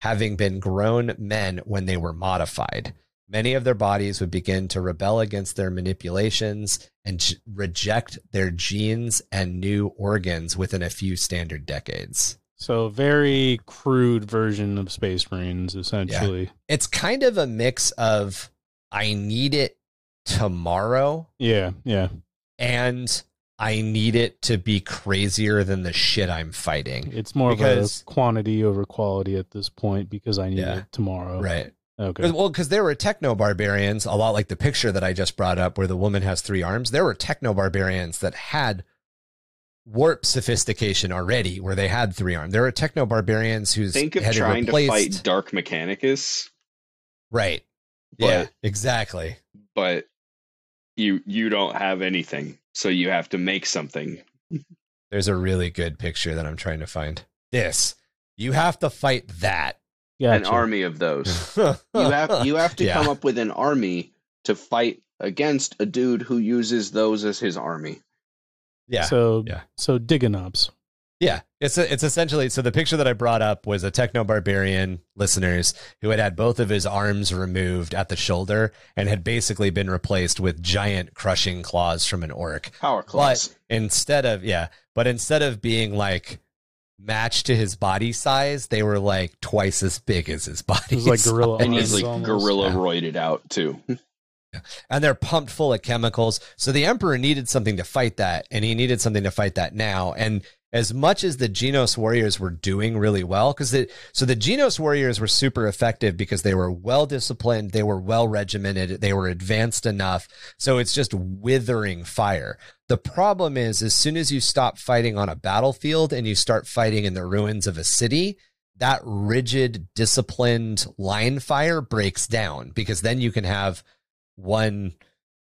having been grown men when they were modified many of their bodies would begin to rebel against their manipulations and reject their genes and new organs within a few standard decades. So, very crude version of Space Marines, essentially. Yeah. It's kind of a mix of I need it tomorrow. Yeah, yeah. And I need it to be crazier than the shit I'm fighting. It's more because, of a quantity over quality at this point because I need yeah, it tomorrow. Right. Okay. Well, because there were techno barbarians, a lot like the picture that I just brought up, where the woman has three arms. There were techno barbarians that had warp sophistication already, where they had three arms. There were techno barbarians who's think of trying replaced... to fight Dark Mechanicus. Right. But, yeah. Exactly. But you you don't have anything, so you have to make something. There's a really good picture that I'm trying to find. This. You have to fight that Gotcha. An army of those. you have you have to yeah. come up with an army to fight against a dude who uses those as his army. Yeah. So yeah. So Digonobs. Yeah, it's a, it's essentially so the picture that I brought up was a techno barbarian listeners who had had both of his arms removed at the shoulder and had basically been replaced with giant crushing claws from an orc. Power claws. But instead of yeah, but instead of being like matched to his body size, they were like twice as big as his body. like gorilla, and he's like almost. gorilla yeah. roided out too. And they're pumped full of chemicals. So the emperor needed something to fight that, and he needed something to fight that now. And as much as the Genos warriors were doing really well, because so the Genos warriors were super effective because they were well disciplined, they were well regimented, they were advanced enough. So it's just withering fire. The problem is, as soon as you stop fighting on a battlefield and you start fighting in the ruins of a city, that rigid, disciplined line fire breaks down because then you can have one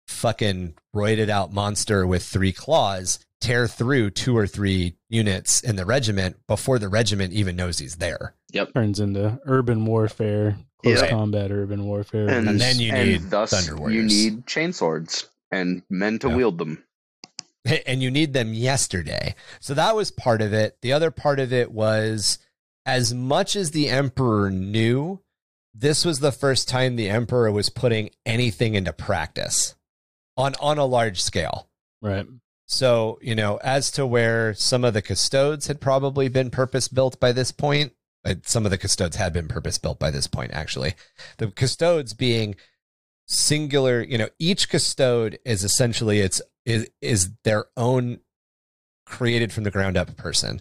fucking roided out monster with three claws tear through two or three units in the regiment before the regiment even knows he's there. Yep. Turns into urban warfare, close yeah. combat urban warfare. And, and then you need thus Thunder Warriors. You need chainswords and men to yeah. wield them. And you need them yesterday. So that was part of it. The other part of it was as much as the Emperor knew, this was the first time the Emperor was putting anything into practice on on a large scale. Right. So, you know, as to where some of the custodes had probably been purpose built by this point, uh, some of the custodes had been purpose built by this point, actually. The custodes being singular, you know, each custode is essentially its is is their own created from the ground up person.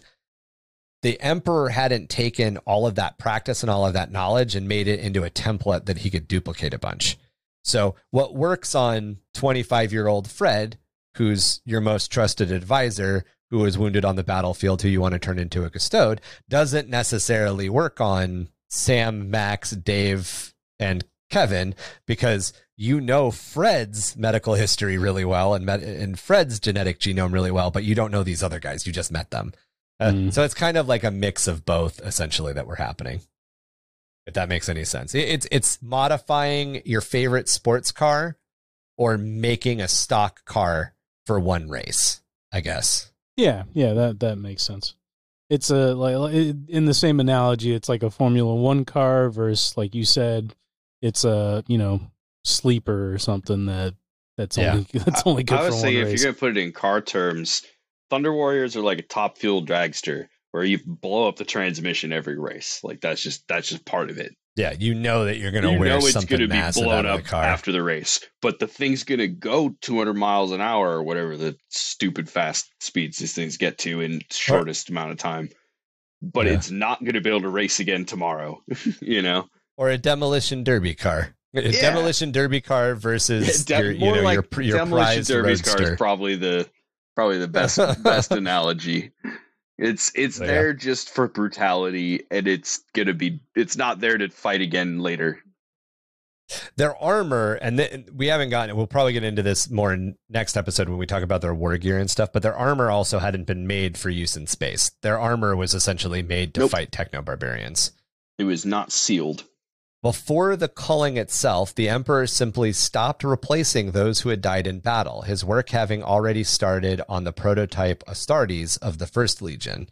The emperor hadn't taken all of that practice and all of that knowledge and made it into a template that he could duplicate a bunch. So what works on 25 year old Fred who's your most trusted advisor, who was wounded on the battlefield, who you want to turn into a custode, doesn't necessarily work on Sam, Max, Dave, and Kevin because you know Fred's medical history really well and, and Fred's genetic genome really well, but you don't know these other guys. You just met them. Uh, mm. So it's kind of like a mix of both, essentially, that were happening. If that makes any sense, it's it's modifying your favorite sports car or making a stock car for one race, I guess. Yeah, yeah, that that makes sense. It's a like in the same analogy, it's like a Formula One car versus, like you said, it's a you know sleeper or something that That's Yeah. only that's only good I for would one say if race. you're gonna put it in car terms, Thunder Warriors are like a top fuel dragster where you blow up the transmission every race. Like that's just that's just part of it. Yeah, you know that you're going to you wear know it's something going to be blown out of up the car. after the race, but the thing's going to go 200 miles an hour or whatever the stupid fast speeds these things get to in shortest amount of time. But Yeah. it's not going to be able to race again tomorrow. you know, or a demolition derby car. A Yeah. demolition derby car versus De- your, you know, like your, your demolition derby car is probably the probably the best best analogy. It's it's oh, Yeah. there just for brutality, and it's gonna be it's not there to fight again later. their armor, and th- we haven't gotten. We'll probably get into this more in next episode when we talk about their war gear and stuff. But their armor also hadn't been made for use in space. Their armor was essentially made to Nope. fight techno barbarians. It was not sealed. Before the culling itself, the Emperor simply stopped replacing those who had died in battle, his work having already started on the prototype Astartes of the First Legion.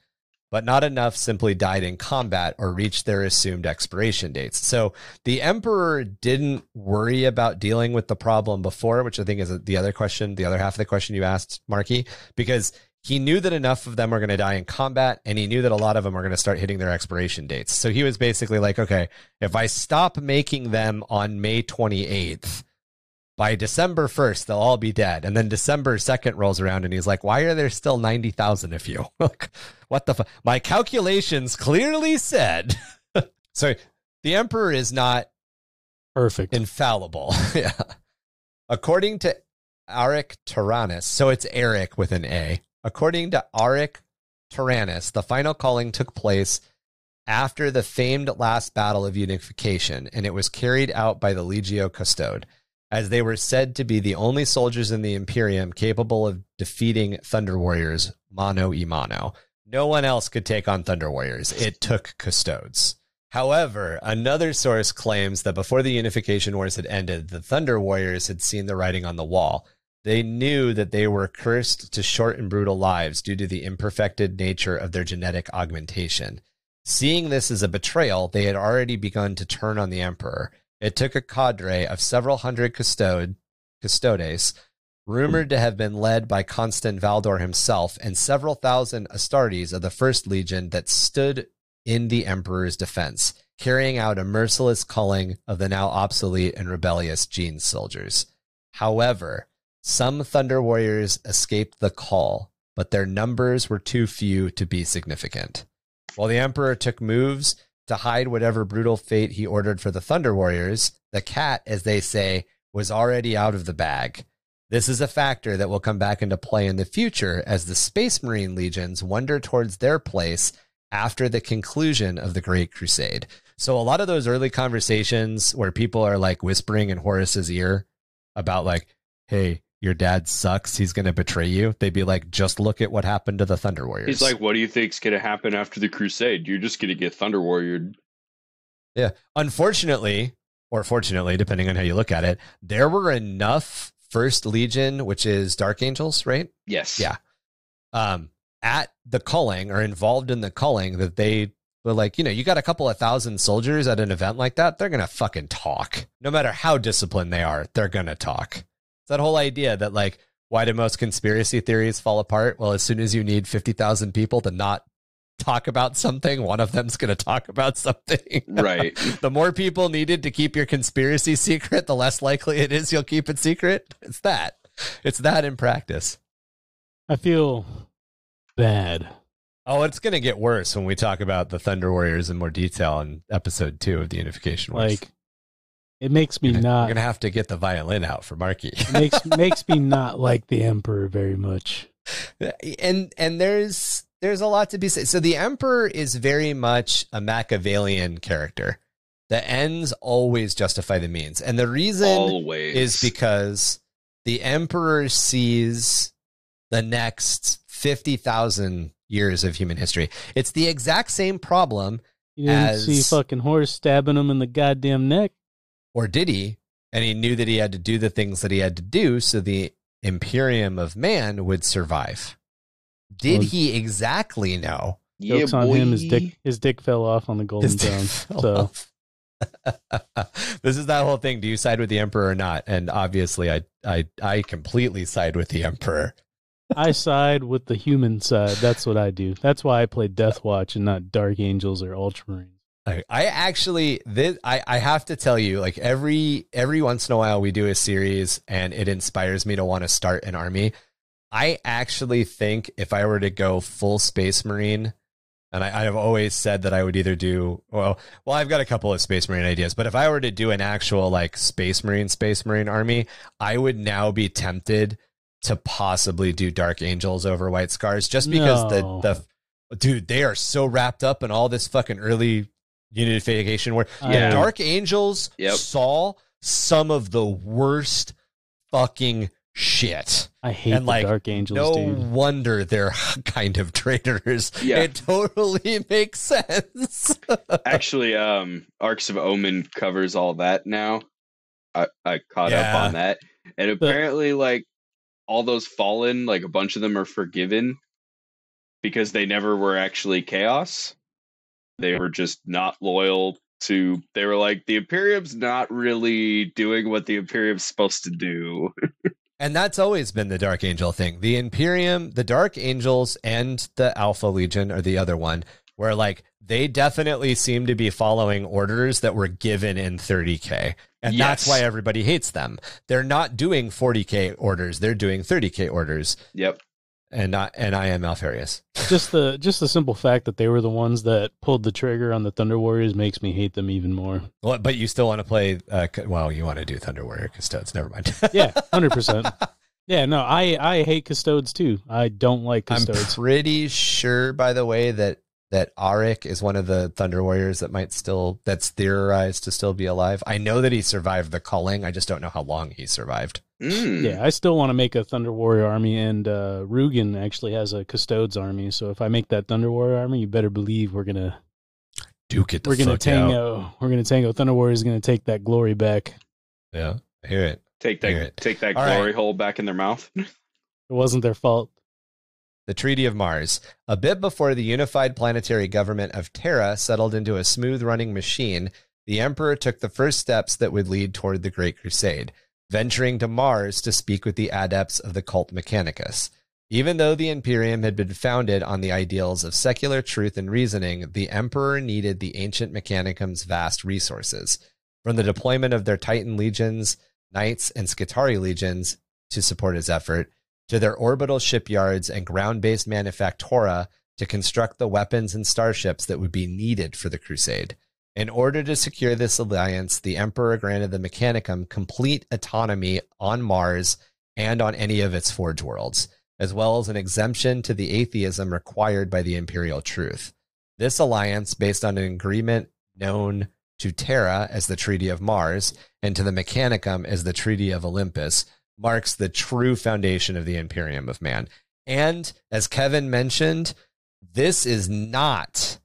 But not enough simply died in combat or reached their assumed expiration dates. So the Emperor didn't worry about dealing with the problem before, which I think is the other question, the other half of the question you asked, Marky, because he knew that enough of them were going to die in combat and he knew that a lot of them are going to start hitting their expiration dates. So he was basically like, okay, if I stop making them on May 28th, by December 1st, they'll all be dead. And then December 2nd rolls around and he's like, why are there still 90,000 of you? Like, what the fuck? My calculations clearly said. so the Emperor is not Perfect. infallible. yeah. According to Aric Tyrannus, so it's Eric with an A. According to Aric Tyrannus, the final calling took place after the famed last battle of unification, and it was carried out by the Legio Custode, as they were said to be the only soldiers in the Imperium capable of defeating Thunder Warriors mano a mano. No one else could take on Thunder Warriors. It took Custodes. However, another source claims that before the Unification Wars had ended, the Thunder Warriors had seen the writing on the wall. They knew that they were cursed to short and brutal lives due to the imperfected nature of their genetic augmentation. Seeing this as a betrayal, they had already begun to turn on the Emperor. It took a cadre of several hundred custode, custodes, rumored to have been led by Constantin Valdor himself, and several thousand Astartes of the First Legion that stood in the Emperor's defense, carrying out a merciless culling of the now obsolete and rebellious Gene soldiers. However, some Thunder Warriors escaped the call, but their numbers were too few to be significant. While the Emperor took moves to hide whatever brutal fate he ordered for the Thunder Warriors, the cat, as they say, was already out of the bag. This is a factor that will come back into play in the future as the Space Marine legions wander towards their place after the conclusion of the Great Crusade. So a lot of those early conversations where people are like whispering in Horus's ear about like, "Hey, your dad sucks. He's going to betray you." They'd be like, "Just look at what happened to the Thunder Warriors." He's like, "What do you think's gonna happen after the Crusade? You're just gonna get Thunder Warriored. Yeah. Unfortunately, or fortunately, depending on how you look at it, there were enough First Legion, which is Dark Angels, right? Yes. Yeah. Um, at the culling or involved in the culling that they were like, you know, you got a couple of thousand soldiers at an event like that, they're gonna fucking talk. No matter how disciplined they are, they're gonna talk. It's that whole idea that like, why do most conspiracy theories fall apart? Well, as soon as you need fifty thousand people to not talk about something, one of them's gonna talk about something. Right. the more people needed to keep your conspiracy secret, the less likely it is you'll keep it secret. It's that. It's that in practice. I feel bad. Oh, it's going to get worse when we talk about the Thunder Warriors in more detail in episode two of the Unification Wars. Like it makes me You're gonna- not You're going to have to get the violin out for Marky. makes makes me not like the emperor very much. and and there's there's a lot to be said. So the Emperor is very much a Machiavellian character. The ends always justify the means, and the reason Always is because the emperor sees the next 50,000 years of human history. It's the exact same problem, You didn't As- see fucking Horus stabbing him in the goddamn neck. Or did he? And he knew that he had to do the things that he had to do so the Imperium of Man would survive. Did Well- he exactly know? yeah, Jokes on boy. him. His dick his dick fell off on the golden His dick throne. So this is that whole thing. Do you side with the emperor or not? And obviously, I I I completely side with the emperor. I side with the human side. That's what I do. That's why I play Deathwatch and not Dark Angels or Ultramarines. I, I actually this I, I have to tell you like every every once in a while we do a series and it inspires me to want to start an army. I actually think if I were to go full space marine and I, I have always said that I would either do well. Well, I've got a couple of Space Marine ideas, but if I were to do an actual like Space Marine, Space Marine army, I would now be tempted to possibly do Dark Angels over White Scars, just because no. the the dude they are so wrapped up in all this fucking early unification. Where yeah. Dark Angels yep. saw some of the worst fucking shit. I hate and like, Dark Angels. No dude. wonder they're kind of traitors. Yeah. It totally makes sense. Actually, um, Arks of Omen covers all that now. I, I caught yeah. up on that. And apparently, but, like all those fallen, like a bunch of them are forgiven because they never were actually chaos. They were just not loyal to they were like the Imperium's not really doing what the Imperium's supposed to do. And that's always been the Dark Angel thing. The Imperium, the Dark Angels, and the Alpha Legion, or the other one, where like they definitely seem to be following orders that were given in 30K. And yes. that's why everybody hates them. They're not doing 40K orders, they're doing 30K orders. Yep and not and I am Alpharius. just the just the simple fact that they were the ones that pulled the trigger on the Thunder Warriors makes me hate them even more. Well, but you still want to play? Uh, well, you want to do Thunder Warrior Custodes? Never mind. yeah, hundred percent. Yeah, no, I I hate Custodes too. I don't like Custodes. I'm pretty sure, by the way, that that Arik is one of the Thunder Warriors that might still that's theorized to still be alive. I know that he survived the culling. I just don't know how long he survived. Mm. Yeah, I still want to make a Thunder Warrior army, and uh, Rugen actually has a Custodes army. So if I make that Thunder Warrior army, you better believe we're gonna duke it. we're gonna tango. Out. We're gonna tango. Thunder Warrior is gonna take that glory back. Yeah, I hear it. Take that. Take that All glory right. hole back in their mouth. it wasn't their fault the Treaty of Mars. A bit before the unified planetary government of Terra settled into a smooth running machine, the Emperor took the first steps that would lead toward the Great Crusade, venturing to Mars to speak with the adepts of the cult Mechanicus. Even though the Imperium had been founded on the ideals of secular truth and reasoning, the Emperor needed the ancient Mechanicum's vast resources. From the deployment of their Titan legions, Knights, and Skitarii legions to support his effort, to their orbital shipyards and ground based manufactura to construct the weapons and starships that would be needed for the crusade. In order to secure this alliance, the Emperor granted the Mechanicum complete autonomy on Mars and on any of its forge worlds, as well as an exemption to the atheism required by the Imperial Truth. This alliance, based on an agreement known to Terra as the Treaty of Mars and to the Mechanicum as the Treaty of Olympus, marks the true foundation of the Imperium of Man. And as Kevin mentioned, this is not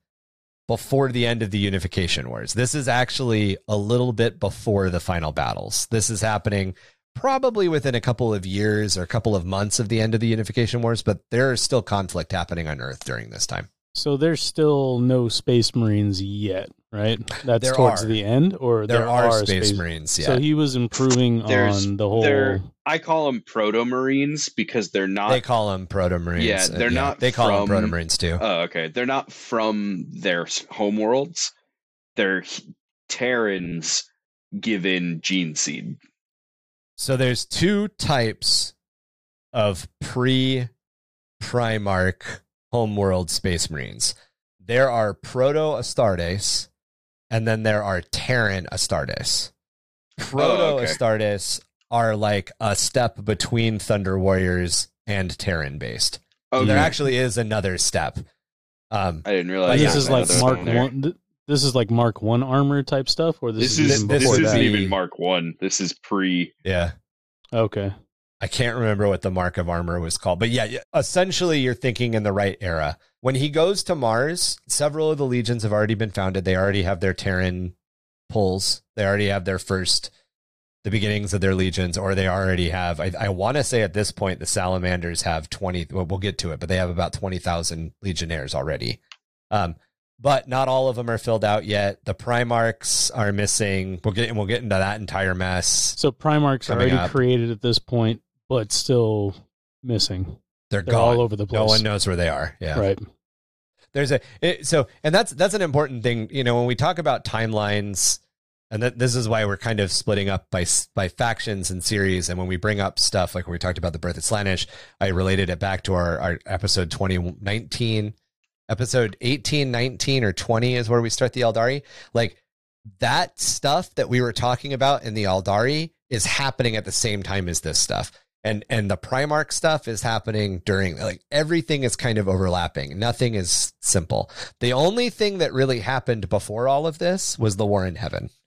before the end of the Unification Wars. This is actually a little bit before the final battles. This is happening probably within a couple of years or a couple of months of the end of the Unification Wars, but there is still conflict happening on Earth during this time. So there's still no Space Marines yet, right? That's there towards are. the end, or there, there are, are, Space, space Marines. Yeah. So he was improving on the whole. I call them Proto Marines because they're not. They call them Proto Marines. Yeah, uh, they're yeah, not. They call from, them Proto Marines too. Oh, okay. They're not from their homeworlds. They're Terrans given gene seed. So there's two types of pre Primarch homeworld space marines. There are Proto Astartes, and then there are Terran Astartes. Proto oh, okay. Astartes are like a step between Thunder Warriors and Terran based. Oh, there actually is another step. Um, I didn't realize this is like Mark One. This is like Mark One armor type stuff, or this, this is, is this isn't even Mark One. This is pre. Yeah. Okay. I can't remember what the mark of armor was called, but yeah, essentially you're thinking in the right era. When he goes to Mars, several of the legions have already been founded. They already have their Terran pulls. They already have their first, the beginnings of their legions, or they already have. I, I want to say at this point the Salamanders have twenty. Well, we'll get to it, but they have about twenty thousand legionnaires already. Um, but not all of them are filled out yet. The Primarchs are missing. We'll get and we'll get into that entire mess. So Primarchs are already up. created at this point, but still missing. They're, They're gone. all over the place. No one knows where they are. Yeah. Right. there's a it, so and that's that's an important thing you know when we talk about timelines and that this is why we're kind of splitting up by by factions and series and when we bring up stuff like when we talked about the birth of Slaanesh i related it back to our, our episode 2019 episode 18 19 or 20 is where we start the Aeldari like that stuff that we were talking about in the Aeldari is happening at the same time as this stuff and and the Primarch stuff is happening during like everything is kind of overlapping nothing is simple the only thing that really happened before all of this was the war in heaven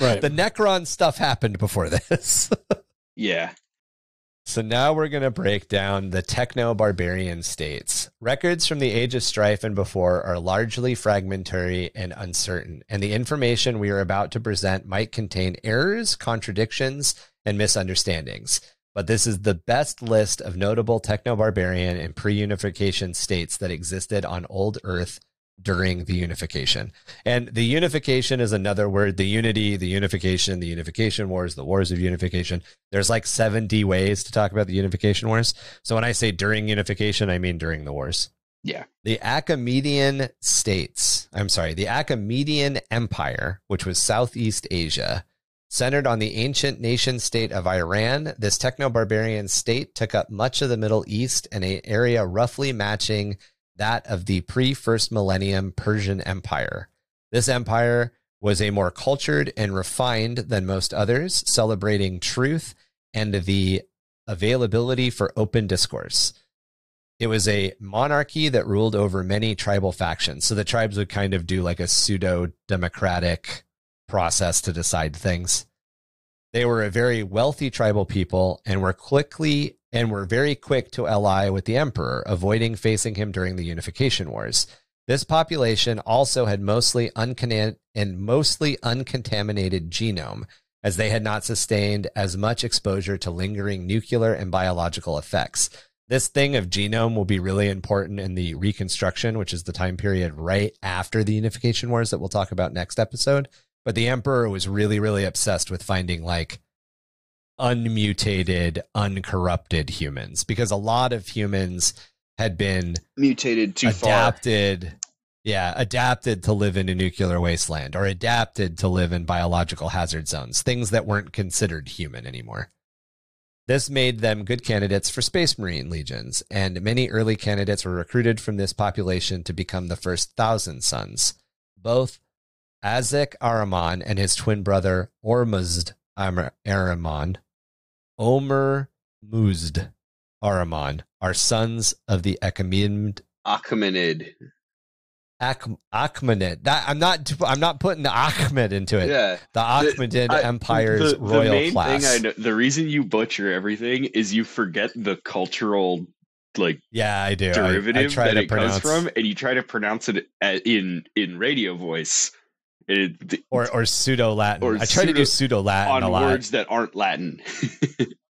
Right. the necron stuff happened before this Yeah. so now we're going to break down the techno barbarian states. Records from the Age of Strife and before are largely fragmentary and uncertain, and the information we are about to present might contain errors, contradictions, and misunderstandings. But this is the best list of notable techno barbarian and pre unification states that existed on Old Earth during the unification. And the unification is another word the unity, the unification, the unification wars, the wars of unification there's like 70 ways to talk about the unification wars. So when I say during unification, I mean during the wars. Yeah. The Achaemenian states, I'm sorry, the Achaemenian Empire, which was Southeast Asia, centered on the ancient nation state of Iran, this techno barbarian state took up much of the Middle East and an area roughly matching that of the pre first millennium Persian Empire. This empire was a more cultured and refined than most others, celebrating truth and the availability for open discourse. It was a monarchy that ruled over many tribal factions. So the tribes would kind of do like a pseudo democratic process to decide things. They were a very wealthy tribal people and were quickly and were very quick to ally with the emperor, avoiding facing him during the unification wars. This population also had mostly uncon- and mostly uncontaminated genome, as they had not sustained as much exposure to lingering nuclear and biological effects. This thing of genome will be really important in the Reconstruction, which is the time period right after the Unification Wars that we'll talk about next episode. But the Emperor was really, really obsessed with finding like unmutated, uncorrupted humans because a lot of humans had been Mutated too far. adapted yeah adapted to live in a nuclear wasteland or adapted to live in biological hazard zones things that weren't considered human anymore this made them good candidates for space marine legions and many early candidates were recruited from this population to become the first thousand sons both Azek Ahriman and his twin brother Ormuzd Ahriman Omer Muzd Ahriman are sons of the Achaemenid Achaemenid. Ach- Achaemenid. That I'm not. I'm not putting the Ahmed into it. Yeah. The Achaemenid I- Empire's the, the royal main class. thing I know, the reason you butcher everything is you forget the cultural like yeah, I do. Derivative I, try that to it pronounce comes from, and you try to pronounce it a- in in radio voice. It, or or pseudo Latin. or I try to do pseudo Latin on a lot. words that aren't Latin.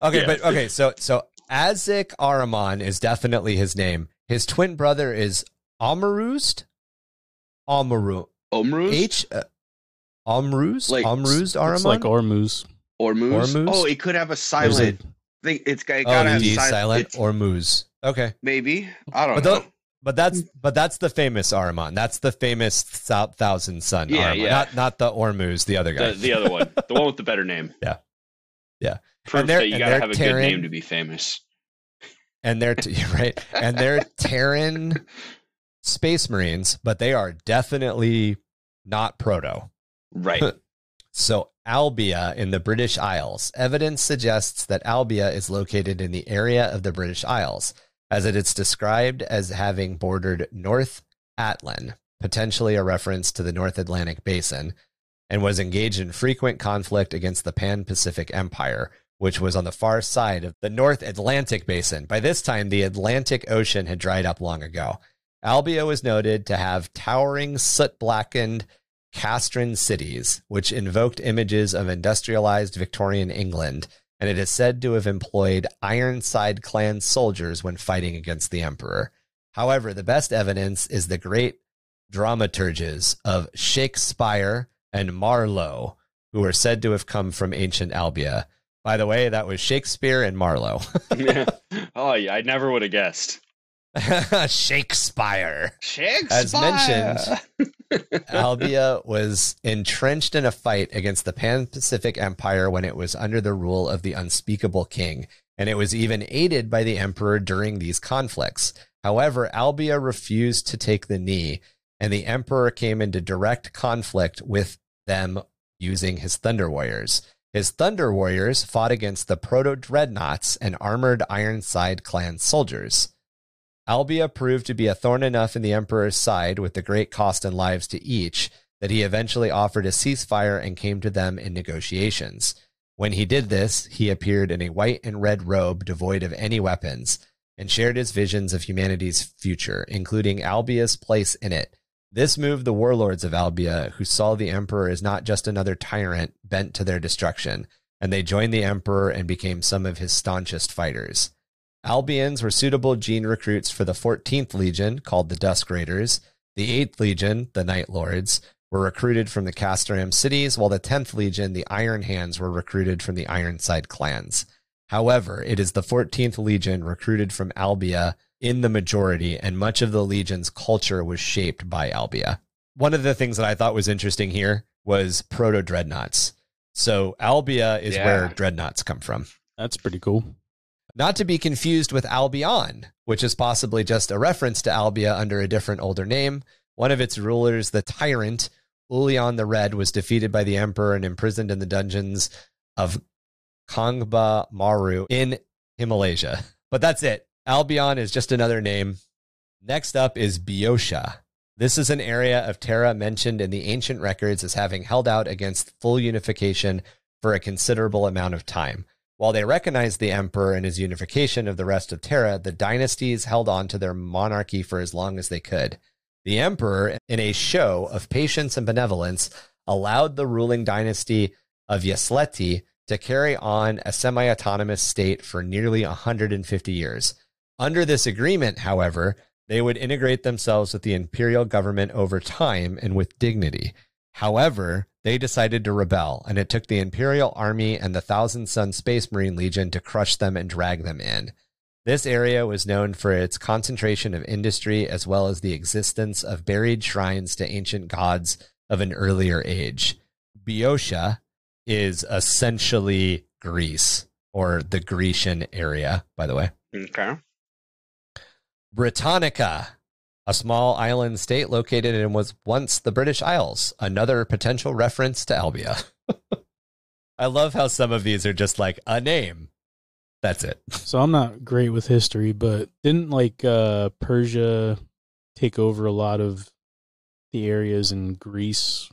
Okay, Yeah. but okay, so so Azek Ahriman is definitely his name. His twin brother is Amaruzd. Amaru Omruz H. Uh, Amruzd. Like- Amruzd Ahriman. It's like Ormuz. Ormuz. Ormuz? Oh, it could have a There's silent. a- thing. It's got, it oh, gotta the have D is silent. silent. it's- Ormuz. Okay. maybe I don't But know. tho- But that's mm. but that's the famous Ahriman. That's the famous thou- thousand Son. Yeah, Ahriman. yeah. Not not the Ormuz, the other guy. the, the other one, the one with the better name. Yeah. Yeah. Proof And that you and gotta they're have a Terran- good name to be famous. and they're t- right, and they're Terran space marines, but they are definitely not proto. Right. So Albia in the British Isles. Evidence suggests that Albia is located in the area of the British Isles, as it is described as having bordered North Atlan, potentially a reference to the North Atlantic Basin, and was engaged in frequent conflict against the Pan Pacific Empire, which was on the far side of the North Atlantic Basin. By this time, the Atlantic Ocean had dried up long ago. Albia was noted to have towering, soot blackened Castran cities, which invoked images of industrialized Victorian England, and it is said to have employed Ironside clan soldiers when fighting against the Emperor. However, the best evidence is the great dramaturges of Shakespeare and Marlowe, who are said to have come from ancient Albia. By the way, that was Shakespeare and Marlowe. yeah. Oh, yeah, I never would have guessed. Shakespeare. Shakespeare. As mentioned, Albia was entrenched in a fight against the Pan Pacific Empire when it was under the rule of the Unspeakable King, and it was even aided by the Emperor during these conflicts. However, Albia refused to take the knee, and the Emperor came into direct conflict with them using his Thunder Warriors. His Thunder Warriors fought against the Proto Dreadnoughts and armored Ironside clan soldiers. Albia proved to be a thorn enough in the Emperor's side with the great cost and lives to each that he eventually offered a ceasefire and came to them in negotiations. When he did this, he appeared in a white and red robe devoid of any weapons and shared his visions of humanity's future, including Albia's place in it. This moved the warlords of Albia, who saw the Emperor as not just another tyrant bent to their destruction, and they joined the Emperor and became some of his staunchest fighters. Albians were suitable gene recruits for the 14th Legion, called the Dusk Raiders. The 8th Legion, the Night Lords, were recruited from the Castoram cities, while the 10th Legion, the Iron Hands, were recruited from the Ironside clans. However, it is the 14th Legion recruited from Albia in the majority, and much of the Legion's culture was shaped by Albia. One of the things that I thought was interesting here was proto dreadnoughts. So Albia is Yeah. where dreadnoughts come from. That's pretty cool. Not to be confused with Albion, which is possibly just a reference to Albia under a different older name. One of its rulers, the tyrant Ulion the Red, was defeated by the emperor and imprisoned in the dungeons of Khangba Marwu in Himalaya. But that's it. Albion is just another name. Next up is Boeotia. This is an area of Terra mentioned in the ancient records as having held out against full unification for a considerable amount of time. While they recognized the emperor and his unification of the rest of Terra, the dynasties held on to their monarchy for as long as they could. The emperor, in a show of patience and benevolence, allowed the ruling dynasty of Yasleti to carry on a semi autonomous state for nearly 150 years. Under this agreement, however, they would integrate themselves with the imperial government over time and with dignity. However, they decided to rebel, and it took the Imperial Army and the Thousand Son Space Marine Legion to crush them and drag them in. This area was known for its concentration of industry as well as the existence of buried shrines to ancient gods of an earlier age. Boeotia is essentially Greece, or the Grecian area, by the way. Okay. Britannica, a small island state located in was once the British Isles, another potential reference to Albia. I love how some of these are just like a name. That's it. So I'm not great with history, but didn't like uh Persia take over a lot of the areas in Greece?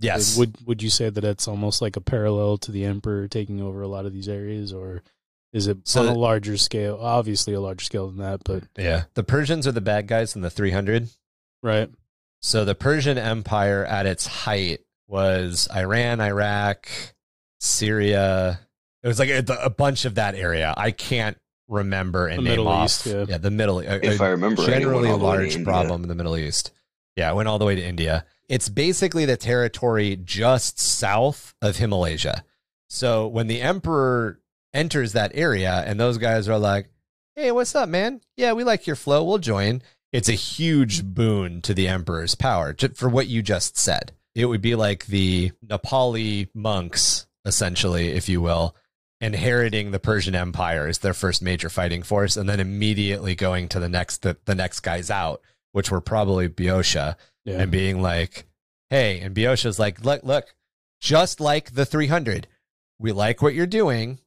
Yes. Would would you say that that's almost like a parallel to the emperor taking over a lot of these areas or is it So on a larger scale? Obviously a larger scale than that, but yeah. The Persians are the bad guys in the 300. right. So the Persian Empire at its height was Iran, Iraq, Syria. It was like a, a bunch of that area. I can't remember and The name Middle off. East, yeah. the Middle. If a I remember generally a all the way to large problem in the Middle East. Yeah, it went all the way to India. It's basically the territory just south of Himalaya. So when the emperor enters that area and those guys are like, "Hey, what's up, man? Yeah, we like your flow. We'll join." It's a huge boon to the emperor's power for what you just said. It would be like the Nepali monks, essentially, if you will, inheriting the Persian Empire as their first major fighting force, and then immediately going to the next the, the next guys out, which were probably Boeotia, Yeah. and being like, "Hey," and Boeotia's like, "Look, look, just like the 300, we like what you're doing.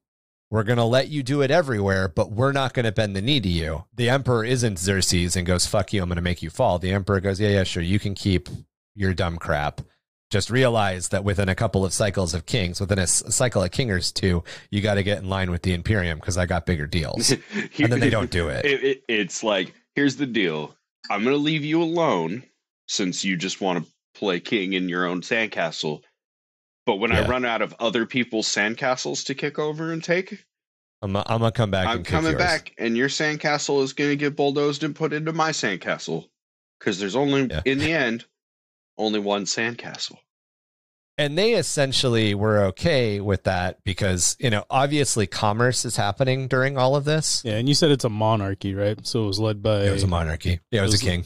We're gonna let you do it everywhere, but we're not gonna bend the knee to you." The emperor isn't Xerxes and goes, "Fuck you, I'm gonna make you fall." The emperor goes, "Yeah, yeah, sure, you can keep your dumb crap." Just realize that within a couple of cycles of kings, within a cycle of kingers too, you got to get in line with the Imperium because I got bigger deals. and then they don't do it. It, it. It's like, here's the deal. I'm going to leave you alone since you just want to play king in your own sandcastle. But when I run out of other people's sandcastles to kick over and take, I'm, I'm gonna come back. I'm and coming yours. back, and your sandcastle is going to get bulldozed and put into my sandcastle. because there's only Yeah. in the end only one sandcastle. And they essentially were okay with that because, you know, obviously commerce is happening during all of this. Yeah, and you said it's a monarchy, right? So it was led by. It was a monarchy. Yeah, it was, It was a king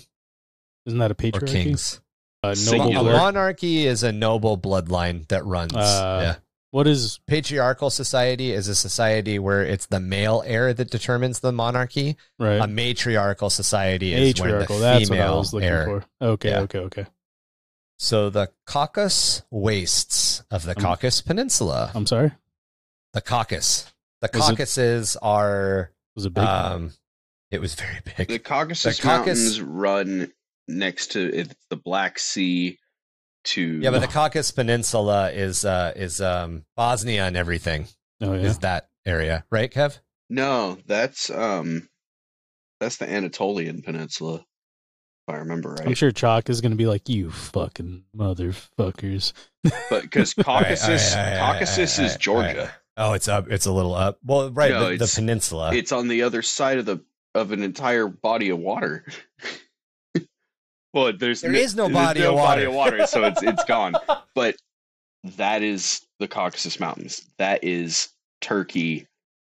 Isn't that a patriarchy? or kings. A Singular. A monarchy is a noble bloodline that runs. Uh, yeah. What is? Patriarchal society is a society where it's the male heir that determines the monarchy. Right. A matriarchal society is Matriarchal. where the That's what I female was looking heir. for. Okay. Yeah. Okay. Okay. So the Caucasus wastes of the Um, Caucasus Peninsula. I'm sorry. the Caucasus. The Was it- Caucasus are. Was it big? Um, it was very big. The Caucasus The Caucasus- Mountains run next to it's the Black Sea to Yeah, but the Caucasus Peninsula is uh is um Bosnia and everything oh yeah. is that area, right, Kev? No, that's um that's the Anatolian Peninsula. If I remember right, I'm sure Chalk is going to be like, "You fucking motherfuckers." But because All right, all right, Caucasus all right, all right, Caucasus is Georgia. Oh, it's up. It's a little up. Well, right, No, the, the peninsula. It's on the other side of the of an entire body of water. well, there's There n- is no body no of body water. of water, so it's it's gone. But that is the Caucasus Mountains. That is Turkey,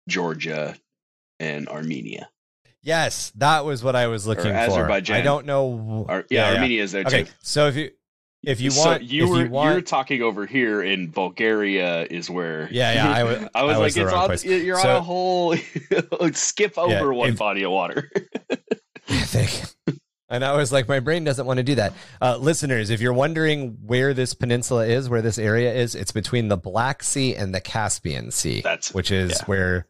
Georgia, and Armenia. yes, that was what I was looking for. Azerbaijan. I don't know. Ar- yeah, Armenia is there Okay, too. so if you if you So want, you if were you want, are talking over here in Bulgaria is where Yeah, yeah, I wa- I was like it's on place. you're So- on a whole skip over Yeah, one if- body of water. I think. And I was like, my brain doesn't want to do that. Uh, listeners, if you're wondering where this peninsula is, where this area is, it's between the Black Sea and the Caspian Sea, That's which is yeah. where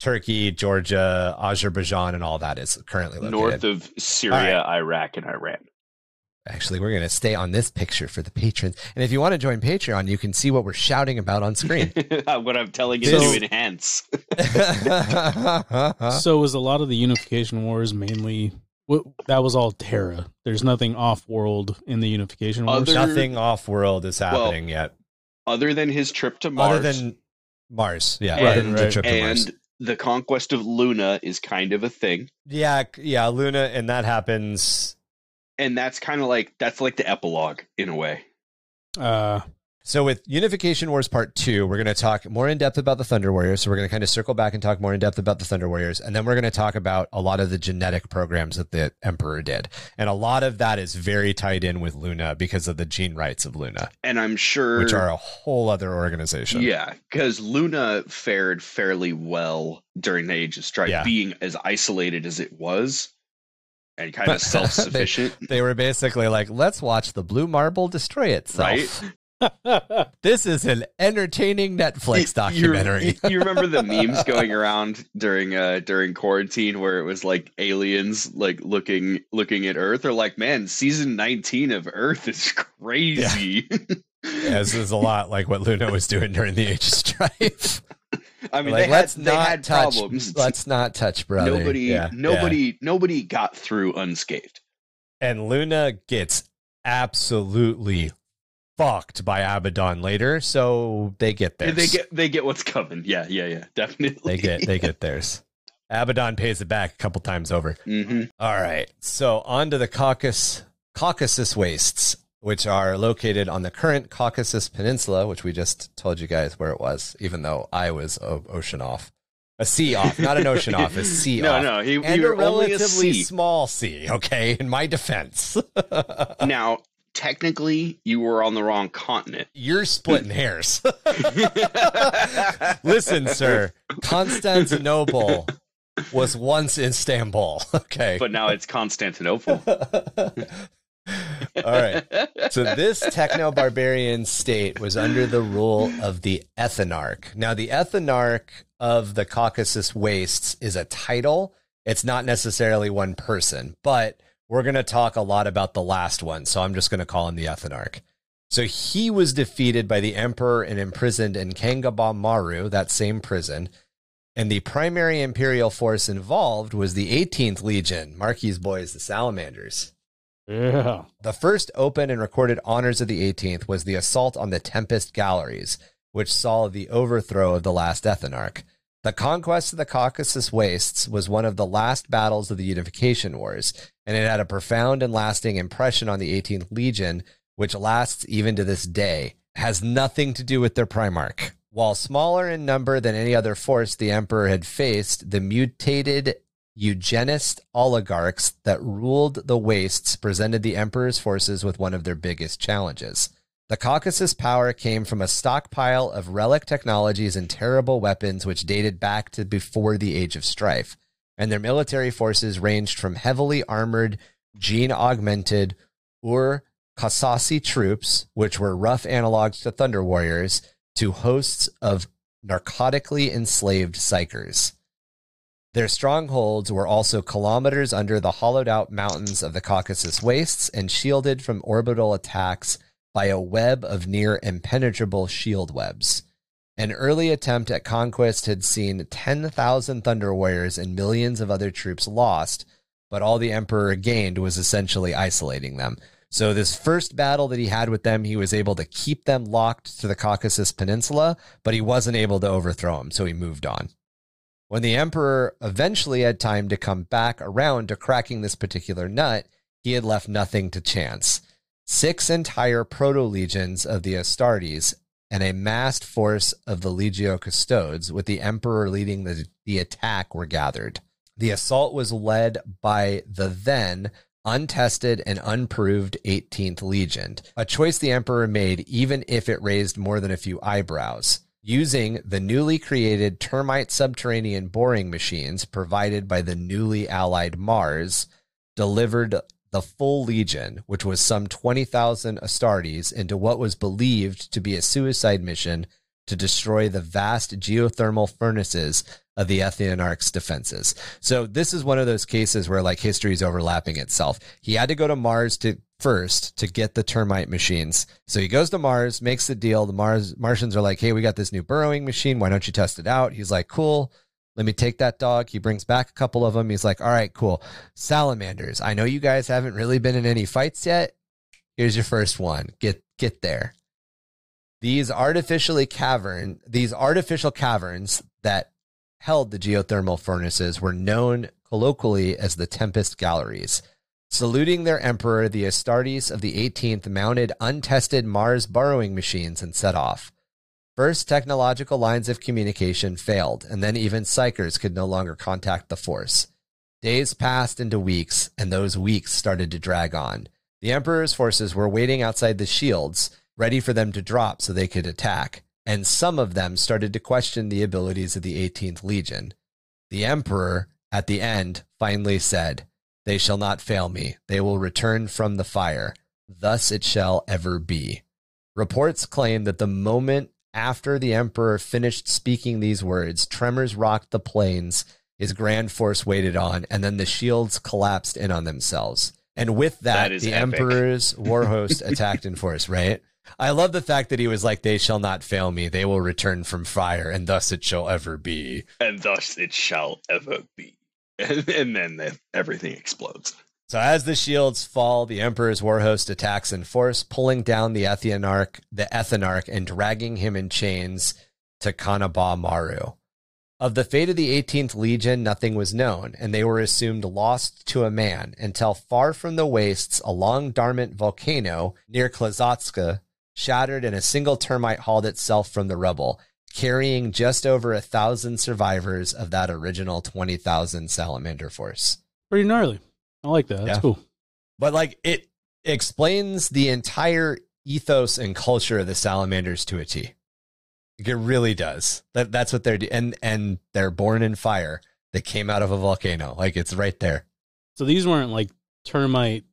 Turkey, Georgia, Azerbaijan, and all that is currently located. north of Syria, Iraq, and Iran. Actually, we're going to stay on this picture for the patrons. And if you want to join Patreon, you can see what we're shouting about on screen. what I'm telling you So- to enhance. so was a lot of the unification wars mainly what that was all Terra. There's nothing off world in the unification wars. Other- Nothing off world is happening yet, Other than his trip to Mars, other than Mars. Yeah, And- other than the right. trip to Mars. and the conquest of Luna is kind of a thing, Yeah, yeah, Luna, and that happens. and that's kind of like that's like the epilogue in a way. uh So with Unification Wars Part Two, we're going to talk more in depth about the Thunder Warriors. So we're going to kind of circle back and talk more in depth about the Thunder Warriors, and then we're going to talk about a lot of the genetic programs that the Emperor did, and a lot of that is very tied in with Luna because of the gene wrights of Luna, And I'm sure, which are a whole other organization. yeah, because Luna fared fairly well during the Age of Strife, Yeah. being as isolated as it was, and kind But- of self sufficient. They were basically like, let's watch the blue marble destroy itself. Right? This is an entertaining Netflix documentary. You, you remember the memes going around during uh during quarantine where it was like aliens like looking looking at Earth or like man season 19 of Earth is crazy. Yeah, this is a lot like what Luna was doing during the Age of Strife. I mean like, they let's had they not had touch. problems. Let's not touch, brother. nobody Yeah, nobody yeah. nobody got through unscathed. And Luna gets absolutely fucked by Abaddon later, so they get theirs. They get they get what's coming. Yeah, yeah, yeah. Definitely. they get they get theirs. Abaddon pays it back a couple times over. hmm All right. So on to the Caucasus Caucasus wastes, which are located on the current Caucasus Peninsula, which we just told you guys where it was, even though I was o- ocean off. A sea off, not an ocean off, a sea No, off. no, he, And you're a only a relatively small sea, okay, in my defense. Now, technically, you were on the wrong continent. You're splitting hairs. Listen, sir, Constantinople was once Istanbul, okay? but now it's Constantinople. All right. So this techno barbarian state was under the rule of the Ethnarch. Now, the Ethnarch of the Caucasus Wastes is a title. It's not necessarily one person, but we're going to talk a lot about the last one. So I'm just going to call him the Ethanarch. So he was defeated by the emperor and imprisoned in Khangba Marwu, that same prison. And the primary imperial force involved was the 18th Legion, Marky's boys, the Salamanders. yeah. The first open and recorded honors of the 18th was the assault on the Tempest Galleries, which saw the overthrow of the last Ethnarch. The conquest of the Caucasus Wastes was one of the last battles of the Unification Wars, and it had a profound and lasting impression on the 18th Legion, which lasts even to this day. Has nothing to do with their Primarch. While smaller in number than any other force the Emperor had faced, the mutated eugenist oligarchs that ruled the wastes presented the Emperor's forces with one of their biggest challenges. The Caucasus power came from a stockpile of relic technologies and terrible weapons which dated back to before the Age of Strife, and their military forces ranged from heavily armored, gene augmented Ur Kasasi troops, which were rough analogs to Thunder Warriors, to hosts of narcotically enslaved psykers. Their strongholds were also kilometers under the hollowed out mountains of the Caucasus wastes and shielded from orbital attacks by a web of near impenetrable shield webs. An early attempt at conquest had seen 10,000 Thunder Warriors and millions of other troops lost, but all the Emperor gained was essentially isolating them. So, this first battle that he had with them, he was able to keep them locked to the Caucasus Peninsula, but he wasn't able to overthrow them, so he moved on. When the Emperor eventually had time to come back around to cracking this particular nut, he had left nothing to chance. Six entire proto legions of the Astartes and a massed force of the Legio Custodes, with the Emperor leading the, the attack, were gathered. The assault was led by the then untested and unproved 18th Legion, a choice the Emperor made even if it raised more than a few eyebrows using the newly created termite subterranean boring machines provided by the newly allied Mars, delivered the full legion, which was some 20,000 Astartes, into what was believed to be a suicide mission to destroy the vast geothermal furnaces of the Ethnarch's defenses. So this is one of those cases where like history is overlapping itself. He had to go to Mars to first to get the termite machines. So he goes to Mars, makes the deal. The Mars Martians are like, "Hey, we got this new burrowing machine. Why don't you test it out?" He's like, "Cool." Let me take that dog. He brings back a couple of them. He's like, "All right, cool. Salamanders. I know you guys haven't really been in any fights yet. Here's your first one. Get get there." These artificially cavern, these artificial caverns that held the geothermal furnaces were known colloquially as the Tempest Galleries. Saluting their emperor, the Astartes of the 18th mounted untested Mars burrowing machines and set off. First, technological lines of communication failed, and then even psykers could no longer contact the force. Days passed into weeks, and those weeks started to drag on. The Emperor's forces were waiting outside the shields, ready for them to drop so they could attack, and some of them started to question the abilities of the 18th Legion. The Emperor, at the end, finally said, they shall not fail me. They will return from the fire. Thus it shall ever be. Reports claim that the moment after the emperor finished speaking these words, tremors rocked the plains his grand force waited on, and then the shields collapsed in on themselves. And with that, That the epic. emperor's war host attacked in force, right? I love the fact that he was like, They shall not fail me. They will return from fire, and thus it shall ever be. and thus it shall ever be. And, and then everything explodes. So as the shields fall, the Emperor's war host attacks in force, pulling down the Ethenarch, the Ethenarch, and dragging him in chains to Khangba Marwu. Of the fate of the 18th Legion, nothing was known, and they were assumed lost to a man until far from the wastes, a long dormant volcano near Klazatska shattered and a single termite hauled itself from the rubble, carrying just over a thousand survivors of that original 20,000 salamander force. Pretty gnarly. I like that. That's Yeah. cool. but like it explains the entire ethos and culture of the salamanders to a T. Like, It really does. That that's what they're do- and and they're born in fire. They came out of a volcano. Like it's right there. So these weren't like termite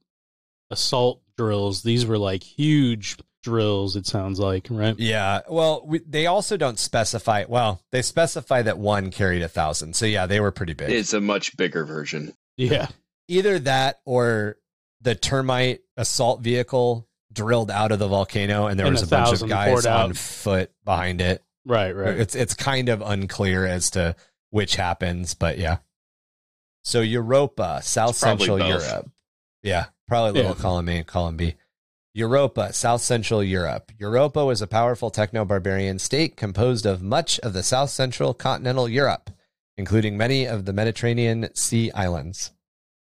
assault drills. These were like huge drills. It sounds like right. Yeah. Well, we, they also don't specify. Well, they specify that one carried a thousand. So yeah, they were pretty big. It's a much bigger version. Yeah. Either that or the termite assault vehicle drilled out of the volcano, and there And was a a bunch of guys poured out. on foot behind it. Right. Right. It's it's kind of unclear as to which happens, but yeah. So Europa, South It's Central both. Europe. Yeah, probably little Yeah. column A and column B. Europa, South Central Europe. Europa was a powerful techno barbarian state composed of much of the South Central continental Europe, including many of the Mediterranean Sea islands.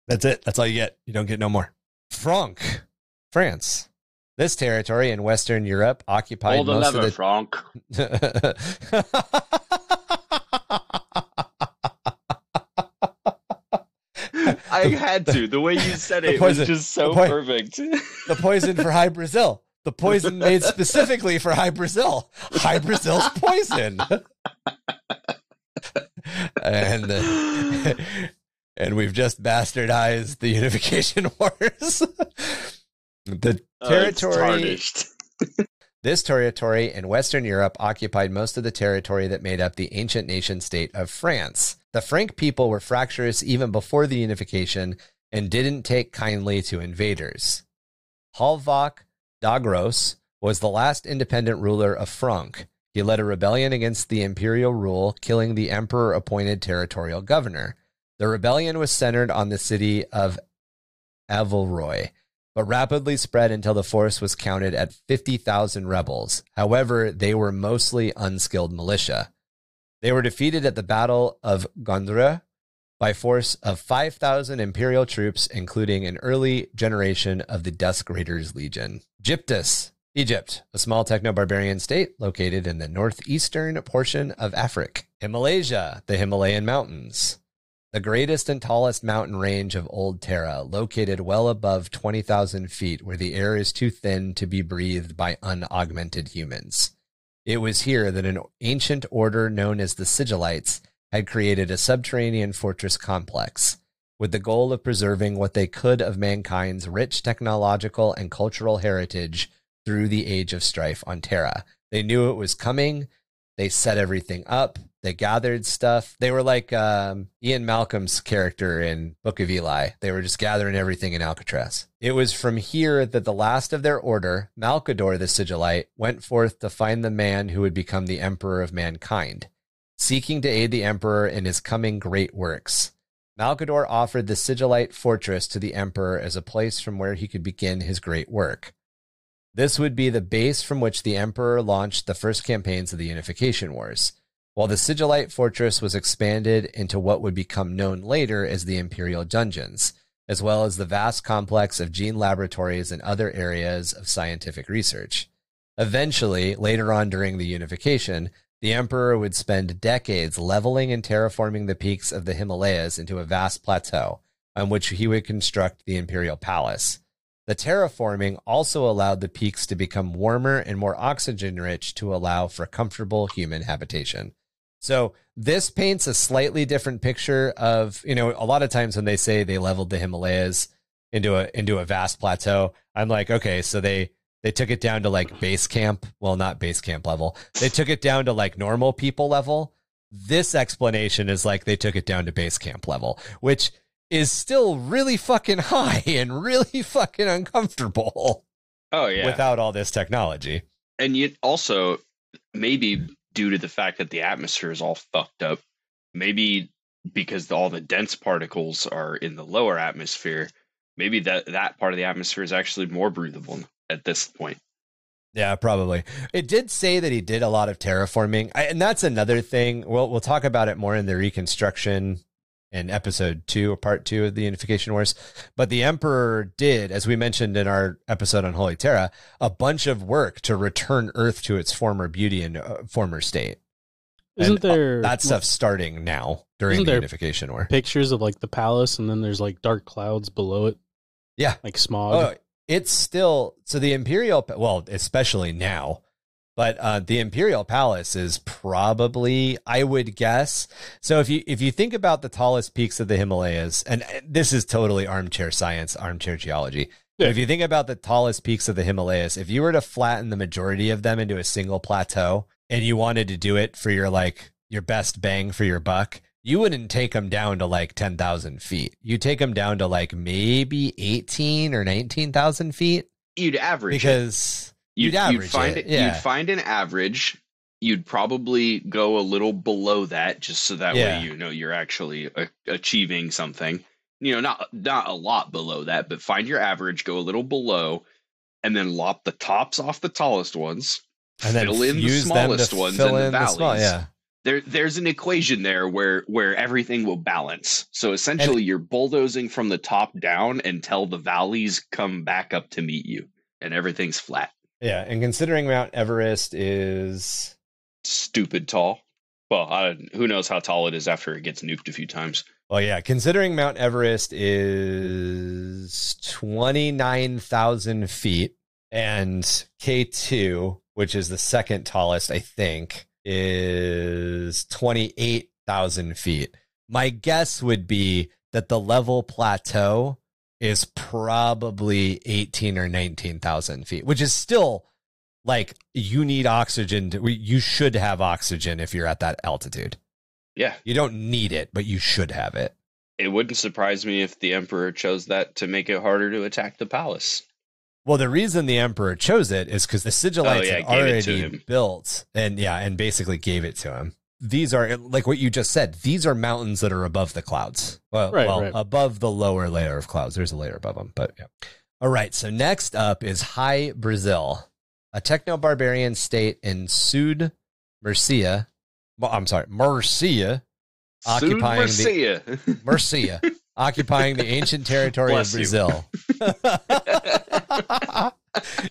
That's it. That's all you get. You don't get no more. Franc, France. This territory in Western Europe occupied Hold the most of the. I had to. The way you said it poison- was just so the poi- perfect. the poison for High Brazil. The poison made specifically for High Brazil. High Brazil's poison. and uh, and we've just bastardized the unification wars. the oh, it's territory this territory in Western Europe occupied most of the territory that made up the ancient nation state of France. The Franc people were fractious even before the unification and didn't take kindly to invaders. Halvok Dagros was the last independent ruler of Franc. He led a rebellion against the imperial rule, killing the emperor appointed territorial governor. The rebellion was centered on the city of Avelroy, but rapidly spread until the force was counted at 50,000 rebels. However, they were mostly unskilled militia. They were defeated at the Battle of Gondre by force of 5,000 imperial troops, including an early generation of the Dusk Raiders Legion. Gyptus, Egypt, a small techno barbarian state located in the northeastern portion of Africa. Himalaya, the Himalayan mountains the greatest and tallest mountain range of Old Terra, located well above 20,000 feet, where the air is too thin to be breathed by unaugmented humans. It was here that an ancient order known as the Sigillites had created a subterranean fortress complex, with the goal of preserving what they could of mankind's rich technological and cultural heritage through the age of strife on Terra. They knew it was coming. They set everything up. They gathered stuff. They were like um, Ian Malcolm's character in Book of Eli. They were just gathering everything in Alcatraz. It was from here that the last of their order, Malcador the Sigillite, went forth to find the man who would become the emperor of mankind, seeking to aid the emperor in his coming great works. Malcador offered the Sigillite fortress to the emperor as a place from where he could begin his great work. This would be the base from which the emperor launched the first campaigns of the Unification Wars, while the Sigillite fortress was expanded into what would become known later as the Imperial Dungeons, as well as the vast complex of gene laboratories and other areas of scientific research. Eventually, later on during the unification, the emperor would spend decades leveling and terraforming the peaks of the Himalayas into a vast plateau on which he would construct the imperial palace. The terraforming also allowed the peaks to become warmer and more oxygen rich to allow for comfortable human habitation. So this paints a slightly different picture of, you know, a lot of times when they say they leveled the Himalayas into a into a vast plateau, I'm like, okay, so they they took it down to like base camp, well not base camp level. They took it down to like normal people level. This explanation is like they took it down to base camp level, which is still really fucking high and really fucking uncomfortable Oh yeah. without all this technology. and yet also maybe due to the fact that the atmosphere is all fucked up maybe because all the dense particles are in the lower atmosphere maybe that that part of the atmosphere is actually more breathable at this point Yeah, probably. It did say that he did a lot of terraforming, I, and that's another thing. We'll we'll talk about it more in the reconstruction in episode two or part two of the Unification Wars. But the Emperor did, as we mentioned in our episode on Holy Terra, a bunch of work to return Earth to its former beauty and uh, former state. Isn't And, uh, there that stuff's starting now during the Unification War? pictures of like the palace and then there's like dark clouds below it? Yeah. Like smog. Oh, it's still so the Imperial, well, especially now, but uh, the Imperial Palace is probably, I would guess. So if you if you think about the tallest peaks of the Himalayas, and uh, this is totally armchair science, armchair geology. Yeah. if you think about the tallest peaks of the Himalayas, if you were to flatten the majority of them into a single plateau, and you wanted to do it for your like your best bang for your buck, you wouldn't take them down to like 10,000 feet. You take them down to like maybe 18 or 19,000 feet you'd average it. You'd, you'd you'd find it, yeah. you'd find an average you'd probably go a little below that just so that Yeah. way you know you're actually a- achieving something you know not not a lot below that but find your average go a little below and then lop the tops off the tallest ones, and then fill in the smallest ones in the in the small. valleys. Yeah, there there's an equation there where where everything will balance. So essentially you're bulldozing from the top down until the valleys come back up to meet you and everything's flat. Yeah. And considering Mount Everest is Stupid tall. Well, I, who knows how tall it is after it gets nuked a few times. well, yeah. Considering Mount Everest is twenty nine thousand feet, and K two, which is the second tallest, I think, is twenty eight thousand feet. My guess would be that the level plateau is probably 18 or 19,000 feet, which is still like you need oxygen. To, you should have oxygen if you're at that altitude. Yeah, You don't need it, but you should have it. it wouldn't surprise me if the emperor chose that to make it harder to attack the palace. Well, the reason the emperor chose it is because the sigillites Oh, yeah, had gave it to already built and yeah, and basically gave it to him. These are like what you just said. These are mountains that are above the clouds. Well, Right, well right. above the lower layer of clouds. There's a layer above them, but yeah. All right. So next up is High Brazil, a techno barbarian state in Sud Mercia. Well, I'm sorry, Murcia, Occupying the- the Murcia, occupying the ancient territory Bless of. Brazil.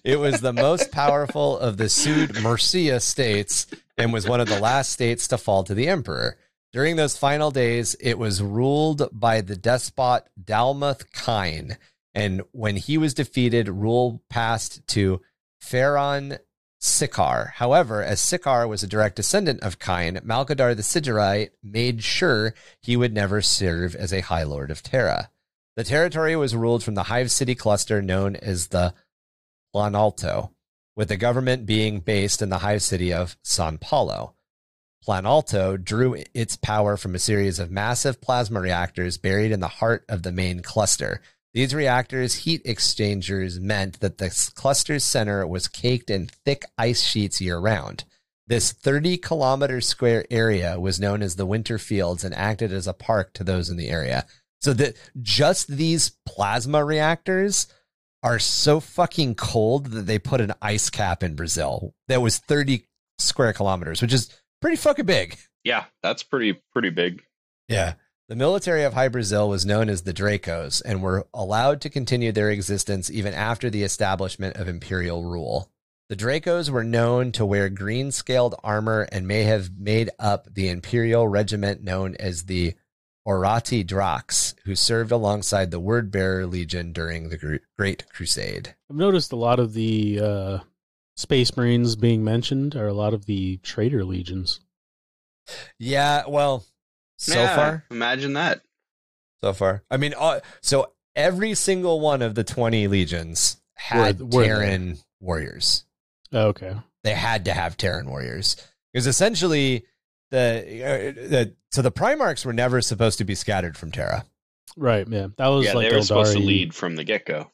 it was the most powerful of the Sud Mercia states and was one of the last states to fall to the emperor. During those final days, it was ruled by the despot Dalmuth Kine. And when he was defeated, rule passed to Pharaon Sikar. However, as Sikar was a direct descendant of Kine, Malcador the Sigillite made sure he would never serve as a High Lord of Terra. The territory was ruled from the Hive City cluster known as the Planalto, with the government being based in the Hive City of San Paulo. Planalto drew its power from a series of massive plasma reactors buried in the heart of the main cluster. These reactors' heat exchangers meant that the cluster's center was caked in thick ice sheets year round. This 30 kilometer square area was known as the Winter Fields and acted as a park to those in the area. So that just these plasma reactors are so fucking cold that they put an ice cap in Brazil that was 30 square kilometers, which is pretty fucking big. Yeah, that's pretty pretty big. Yeah. The military of High Brazil was known as the Dracos and were allowed to continue their existence even after the establishment of imperial rule. The Dracos were known to wear green scaled armor and may have made up the imperial regiment known as the Orati Drax, who served alongside the Word Bearer Legion during the Great Crusade. I've noticed a lot of the uh, Space Marines being mentioned are a lot of the Traitor Legions. Yeah, well, so Yeah, far, imagine that. so far. I mean, uh, so every single one of the 20 legions had Were- were they? Terran warriors. Oh, okay. they had to have Terran warriors because essentially the, uh, the so the Primarchs were never supposed to be scattered from Terra. Right, yeah. That was yeah, like they were supposed to lead from the get go.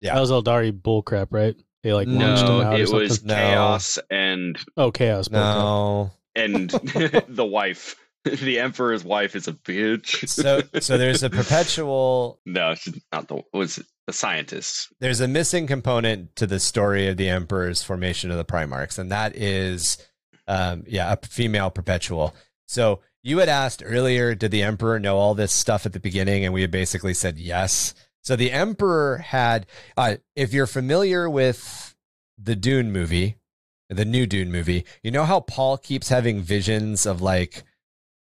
Yeah. That was Eldari bullcrap, right? They like launched No, him out or it something. was No. chaos and Oh, chaos. bullcrap. No, and the wife, the emperor's wife, is a bitch. so so there's a perpetual no, she's not the was the scientist. there's a missing component to the story of the Emperor's formation of the Primarchs, and that is um, yeah a female perpetual. So you had asked earlier, did the Emperor know all this stuff at the beginning? And we had basically said yes. So the Emperor had, uh, if you're familiar with the Dune movie, the new Dune movie, you know how Paul keeps having visions of like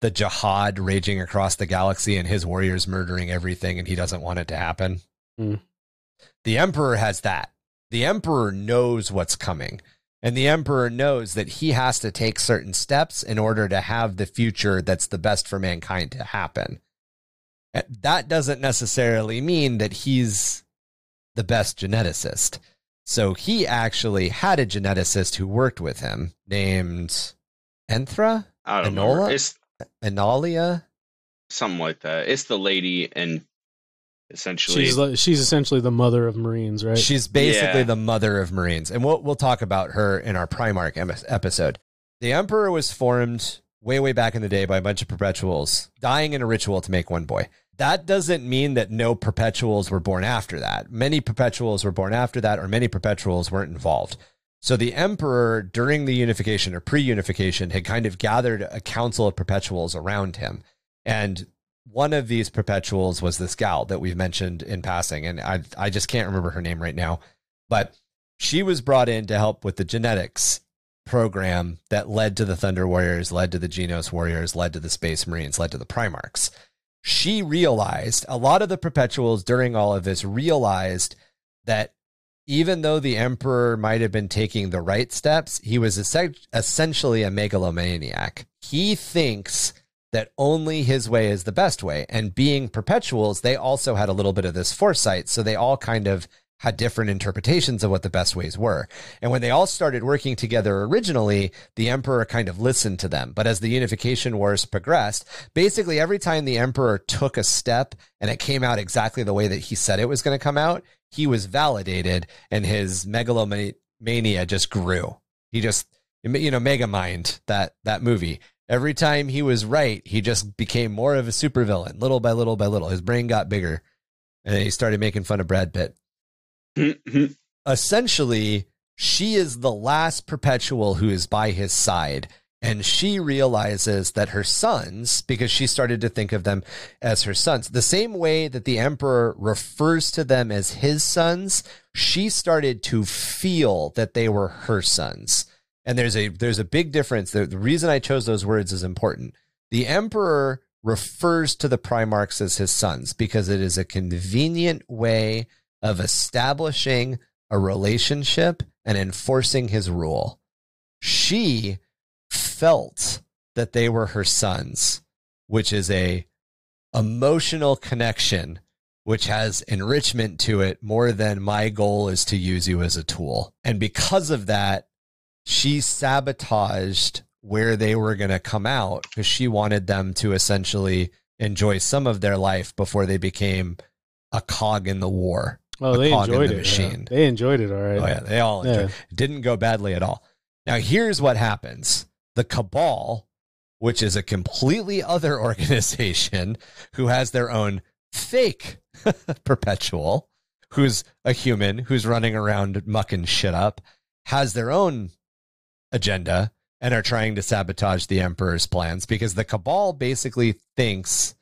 the jihad raging across the galaxy and his warriors murdering everything and he doesn't want it to happen? Hmm. The Emperor has that. The Emperor knows what's coming. And the Emperor knows that he has to take certain steps in order to have the future that's the best for mankind to happen. That doesn't necessarily mean that he's the best geneticist. So he actually had a geneticist who worked with him named Enthra? I don't Enola? know. It's Analia? something like that. It's the lady, and essentially, She's like, she's essentially the mother of Marines, right? She's basically Yeah. the mother of Marines, and we'll we'll talk about her in our Primarch episode. The Emperor was formed way way back in the day by a bunch of perpetuals dying in a ritual to make one boy. that doesn't mean that no perpetuals were born after that. Many perpetuals were born after that, or many perpetuals weren't involved. So the emperor, during the unification or pre unification, had kind of gathered a council of perpetuals around him. And one of these perpetuals was this gal that we've mentioned in passing. And I, I just can't remember her name right now. But she was brought in to help with the genetics program that led to the Thunder Warriors, led to the Genos Warriors, led to the Space Marines, led to the Primarchs. She realized a lot of the perpetuals during all of this realized that even though the emperor might have been taking the right steps, he was essentially a megalomaniac. He thinks that only his way is the best way. And being perpetuals, they also had a little bit of this foresight. So they all kind of had different interpretations of what the best ways were. And when they all started working together originally, the emperor kind of listened to them. But as the unification wars progressed, basically every time the emperor took a step and it came out exactly the way that he said it was going to come out, he was validated and his megalomania just grew. He just, you know, Mega Mind, that, that movie. Every time he was right, he just became more of a supervillain, little by little by little. His brain got bigger. And he started making fun of Brad Pitt. Mm-hmm. Essentially, she is the last perpetual who is by his side. And she realizes that her sons, because she started to think of them as her sons, the same way that the emperor refers to them as his sons, she started to feel that they were her sons. And there's a there's a big difference. The, the reason I chose those words is important. The emperor refers to the Primarchs as his sons because it is a convenient way of establishing a relationship and enforcing his rule. She felt that they were her sons, which is a emotional connection which has enrichment to it more than my goal is to use you as a tool. And because of that, she sabotaged where they were going to come out because she wanted them to essentially enjoy some of their life before they became a cog in the war. Oh, they enjoyed the it. Machine. Yeah. They enjoyed it. All right. Oh yeah, they all enjoyed. Yeah. It didn't go badly at all. Now here's what happens: the cabal, which is a completely other organization who has their own fake perpetual, who's a human who's running around mucking shit up, has their own agenda and are trying to sabotage the emperor's plans because the cabal basically thinks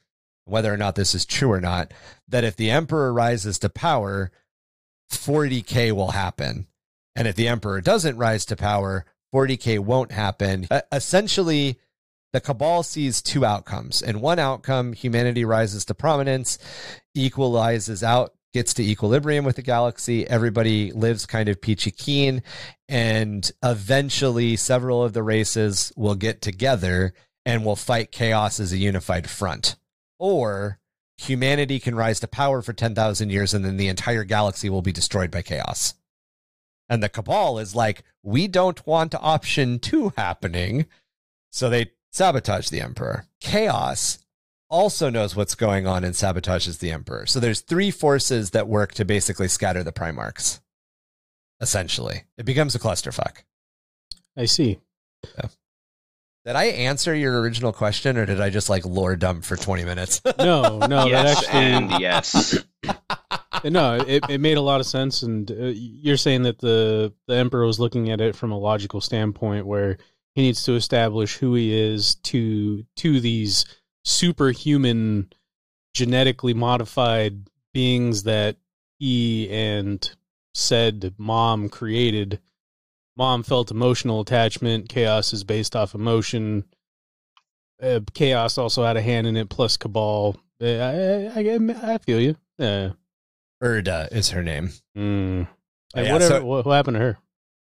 whether or not this is true or not, that if the emperor rises to power, 40K will happen. And if the emperor doesn't rise to power, 40K won't happen. Uh, essentially, the cabal sees two outcomes. And one outcome, humanity rises to prominence, equalizes out, gets to equilibrium with the galaxy. Everybody lives kind of peachy keen. And eventually, several of the races will get together and will fight chaos as a unified front or humanity can rise to power for 10,000 years and then the entire galaxy will be destroyed by chaos. And the Cabal is like, we don't want option two happening. So they sabotage the Emperor. Chaos also knows what's going on and sabotages the Emperor. So there's three forces that work to basically scatter the Primarchs. Essentially, it becomes a clusterfuck. I see. Yeah. Did I answer your original question, or did I just like lore dump for twenty minutes? no, no, yes, that actually, and yes. no, it, it made a lot of sense, and uh, you're saying that the the emperor was looking at it from a logical standpoint, where he needs to establish who he is to to these superhuman, genetically modified beings that he and said mom created mom felt emotional attachment. Chaos is based off emotion. Uh, Chaos also had a hand in it, plus Cabal. Uh, I, I, I, feel you. Yeah. Erda is her name. Mm. Yeah, whatever. So, what, what happened to her?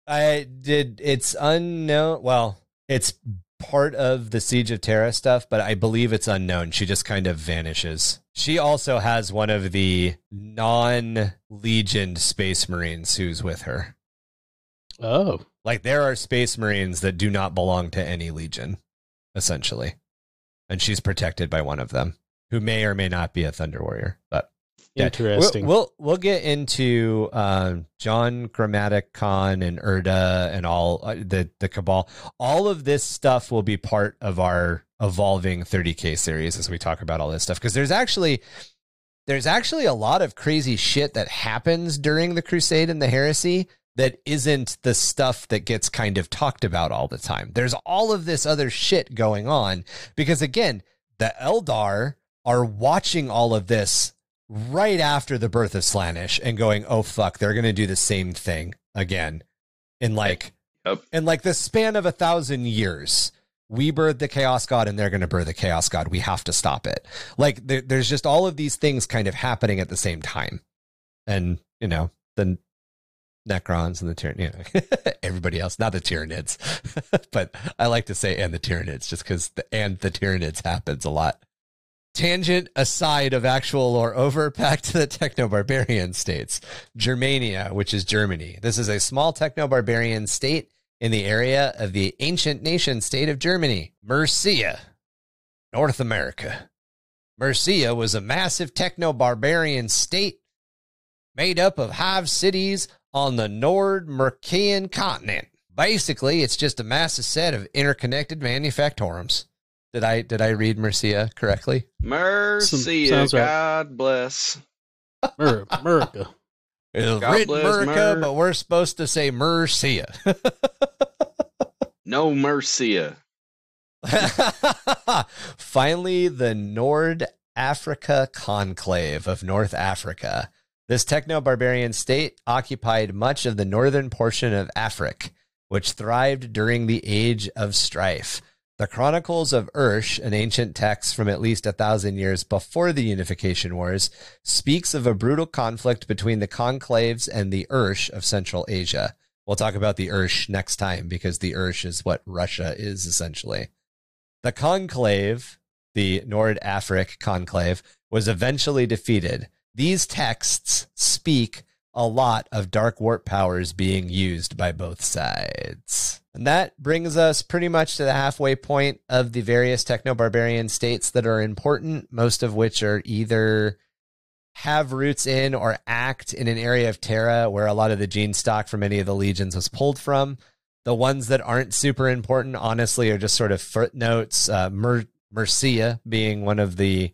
I did. It's unknown. Well, it's part of the Siege of Terra stuff, but I believe it's unknown. She just kind of vanishes. She also has one of the non legioned space marines who's with her. Oh. Like there are space marines that do not belong to any legion, essentially. And she's protected by one of them, who may or may not be a Thunder Warrior. But interesting. We'll we'll, we'll get into uh, John Grammaticus and Erda and all uh, the the Cabal. All of this stuff will be part of our evolving 30k series as we talk about all this stuff because there's actually there's actually a lot of crazy shit that happens during the crusade and the heresy that isn't the stuff that gets kind of talked about all the time. There's all of this other shit going on because again, the Eldar are watching all of this right after the birth of Slaanesh and going, "Oh fuck, they're going to do the same thing again." In like Yep. in like the span of a thousand years. We birthed the chaos god and they're going to birth the chaos god. We have to stop it. Like there, there's just all of these things kind of happening at the same time. And, you know, the Necrons and the Tyranids, you know, everybody else, not the Tyranids, but I like to say and the Tyranids just because the and the Tyranids happens a lot. Tangent aside of actual lore over back to the techno barbarian states. Germania, which is Germany. This is a small techno barbarian state in the area of the ancient nation state of Germany, Mercia, North America. Mercia was a massive techno barbarian state made up of hive cities on the Nord Mercian continent. Basically, it's just a massive set of interconnected manufactorums. Did I did I read Mercia correctly? Mercy, sounds right. God bless. Mer- America. It's God written bless Merca, Mer- but we're supposed to say Mercia. No Mercia. Finally, the Nord Africa Conclave of North Africa. This techno barbarian state occupied much of the northern portion of Africa, which thrived during the Age of Strife. The Chronicles of Ursh, an ancient text from at least a thousand years before the Unification Wars, speaks of a brutal conflict between the conclaves and the Ursh of Central Asia. We'll talk about the Ursh next time because the Ursh is what Russia is essentially. The conclave, the Nordafrik conclave, was eventually defeated. These texts speak a lot of dark warp powers being used by both sides. And that brings us pretty much to the halfway point of the various techno barbarian states that are important, most of which are either have roots in or act in an area of Terra where a lot of the gene stock from any of the legions was pulled from. The ones that aren't super important, honestly, are just sort of footnotes. Uh, Mer- Mercia being one of the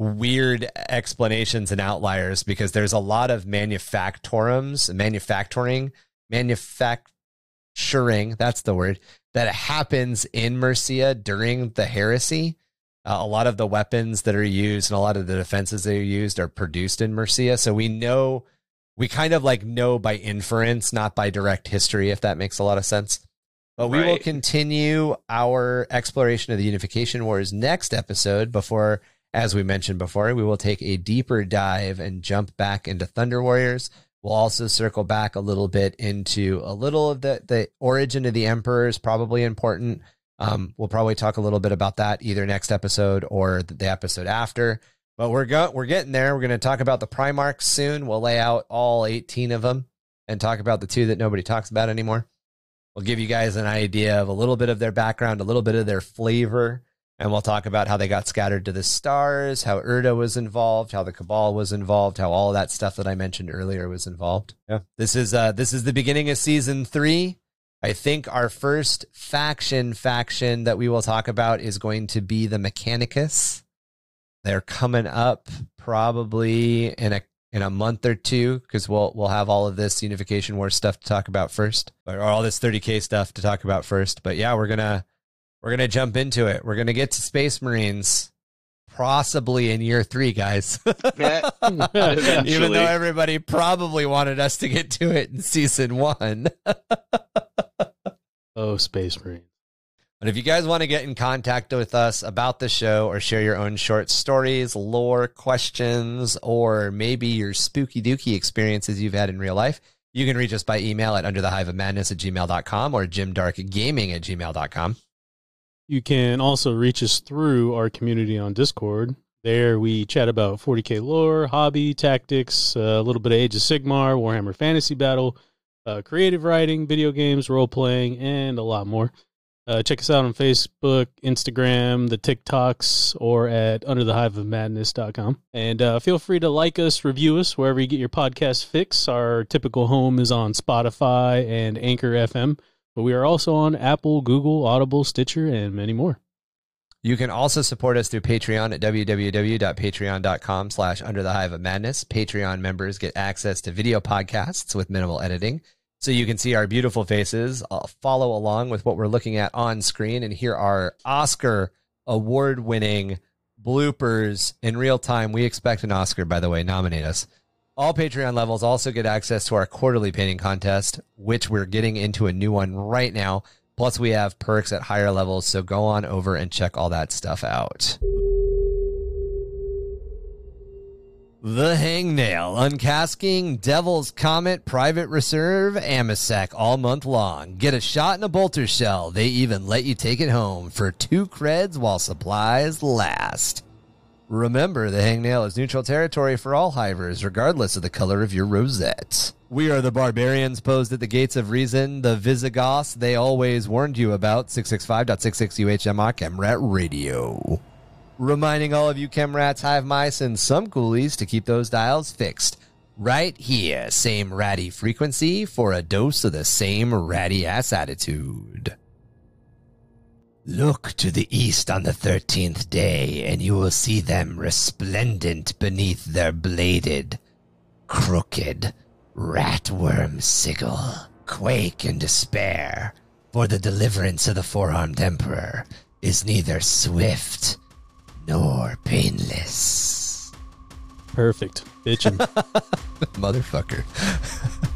weird explanations and outliers because there's a lot of manufactorums, manufacturing, manufacturing, that's the word, that happens in Mercia during the heresy. Uh, a lot of the weapons that are used and a lot of the defenses that are used are produced in Mercia. So we know, we kind of like know by inference, not by direct history, if that makes a lot of sense. But we will continue our exploration of the Unification Wars next episode before, as we mentioned before, we will take a deeper dive and jump back into Thunder Warriors. We'll also circle back a little bit into a little of the, the origin of the Emperor is probably important. Um, we'll probably talk a little bit about that either next episode or the, episode after. But we're go- we're getting there. We're going to talk about the Primarchs soon. We'll lay out all 18 of them and talk about the two that nobody talks about anymore. We'll give you guys an idea of a little bit of their background, a little bit of their flavor, and we'll talk about how they got scattered to the stars, how Erda was involved, how the Cabal was involved, how all that stuff that I mentioned earlier was involved. Yeah. This is uh this is the beginning of season 3. I think our first faction faction that we will talk about is going to be the Mechanicus. They're coming up probably in a in a month or two because we'll we'll have all of this unification war stuff to talk about first, or all this 30k stuff to talk about first. But yeah, we're gonna we're gonna jump into it. We're gonna get to Space Marines possibly in year three, guys. Even though everybody probably wanted us to get to it in season one. Oh, Space Marine. But if you guys want to get in contact with us about the show or share your own short stories, lore, questions, or maybe your spooky dooky experiences you've had in real life, you can reach us by email at underthehiveofmadness at gmail.com or gymdarkgaming at gmail.com. You can also reach us through our community on Discord. There we chat about 40k lore, hobby, tactics, uh, a little bit of Age of Sigmar, Warhammer Fantasy Battle, uh, creative writing, video games, role playing, and a lot more. Uh, check us out on Facebook, Instagram, the TikToks, or at underthehiveofmadness.com. And uh, feel free to like us, review us wherever you get your podcast fix. Our typical home is on Spotify and Anchor FM, but we are also on Apple, Google, Audible, Stitcher, and many more. You can also support us through Patreon at www.patreon.com slash under the hive of madness. Patreon members get access to video podcasts with minimal editing. So you can see our beautiful faces, uh, follow along with what we're looking at on screen, and hear our Oscar award winning bloopers in real time. We expect an Oscar, by the way. Nominate us. All Patreon levels also get access to our quarterly painting contest, which we're getting into a new one right now. Plus, we have perks at higher levels, so go on over and check all that stuff out. The Hangnail, Uncasking, Devil's Comet, Private Reserve, Amasec all month long. Get a shot in a bolter shell. They even let you take it home for two creds while supplies last. Remember, the hangnail is neutral territory for all hivers, regardless of the color of your rosette. We are the barbarians posed at the gates of reason, the Visigoths they always warned you about, 665.66 UHMR Chemrat Radio. Reminding all of you chemrats, hive mice, and some coolies to keep those dials fixed. Right here, same ratty frequency for a dose of the same ratty ass attitude. Look to the east on the thirteenth day, and you will see them resplendent beneath their bladed, crooked, ratworm sigil. Quake in despair, for the deliverance of the four armed emperor is neither swift nor painless. Perfect. Bitchin'. Motherfucker.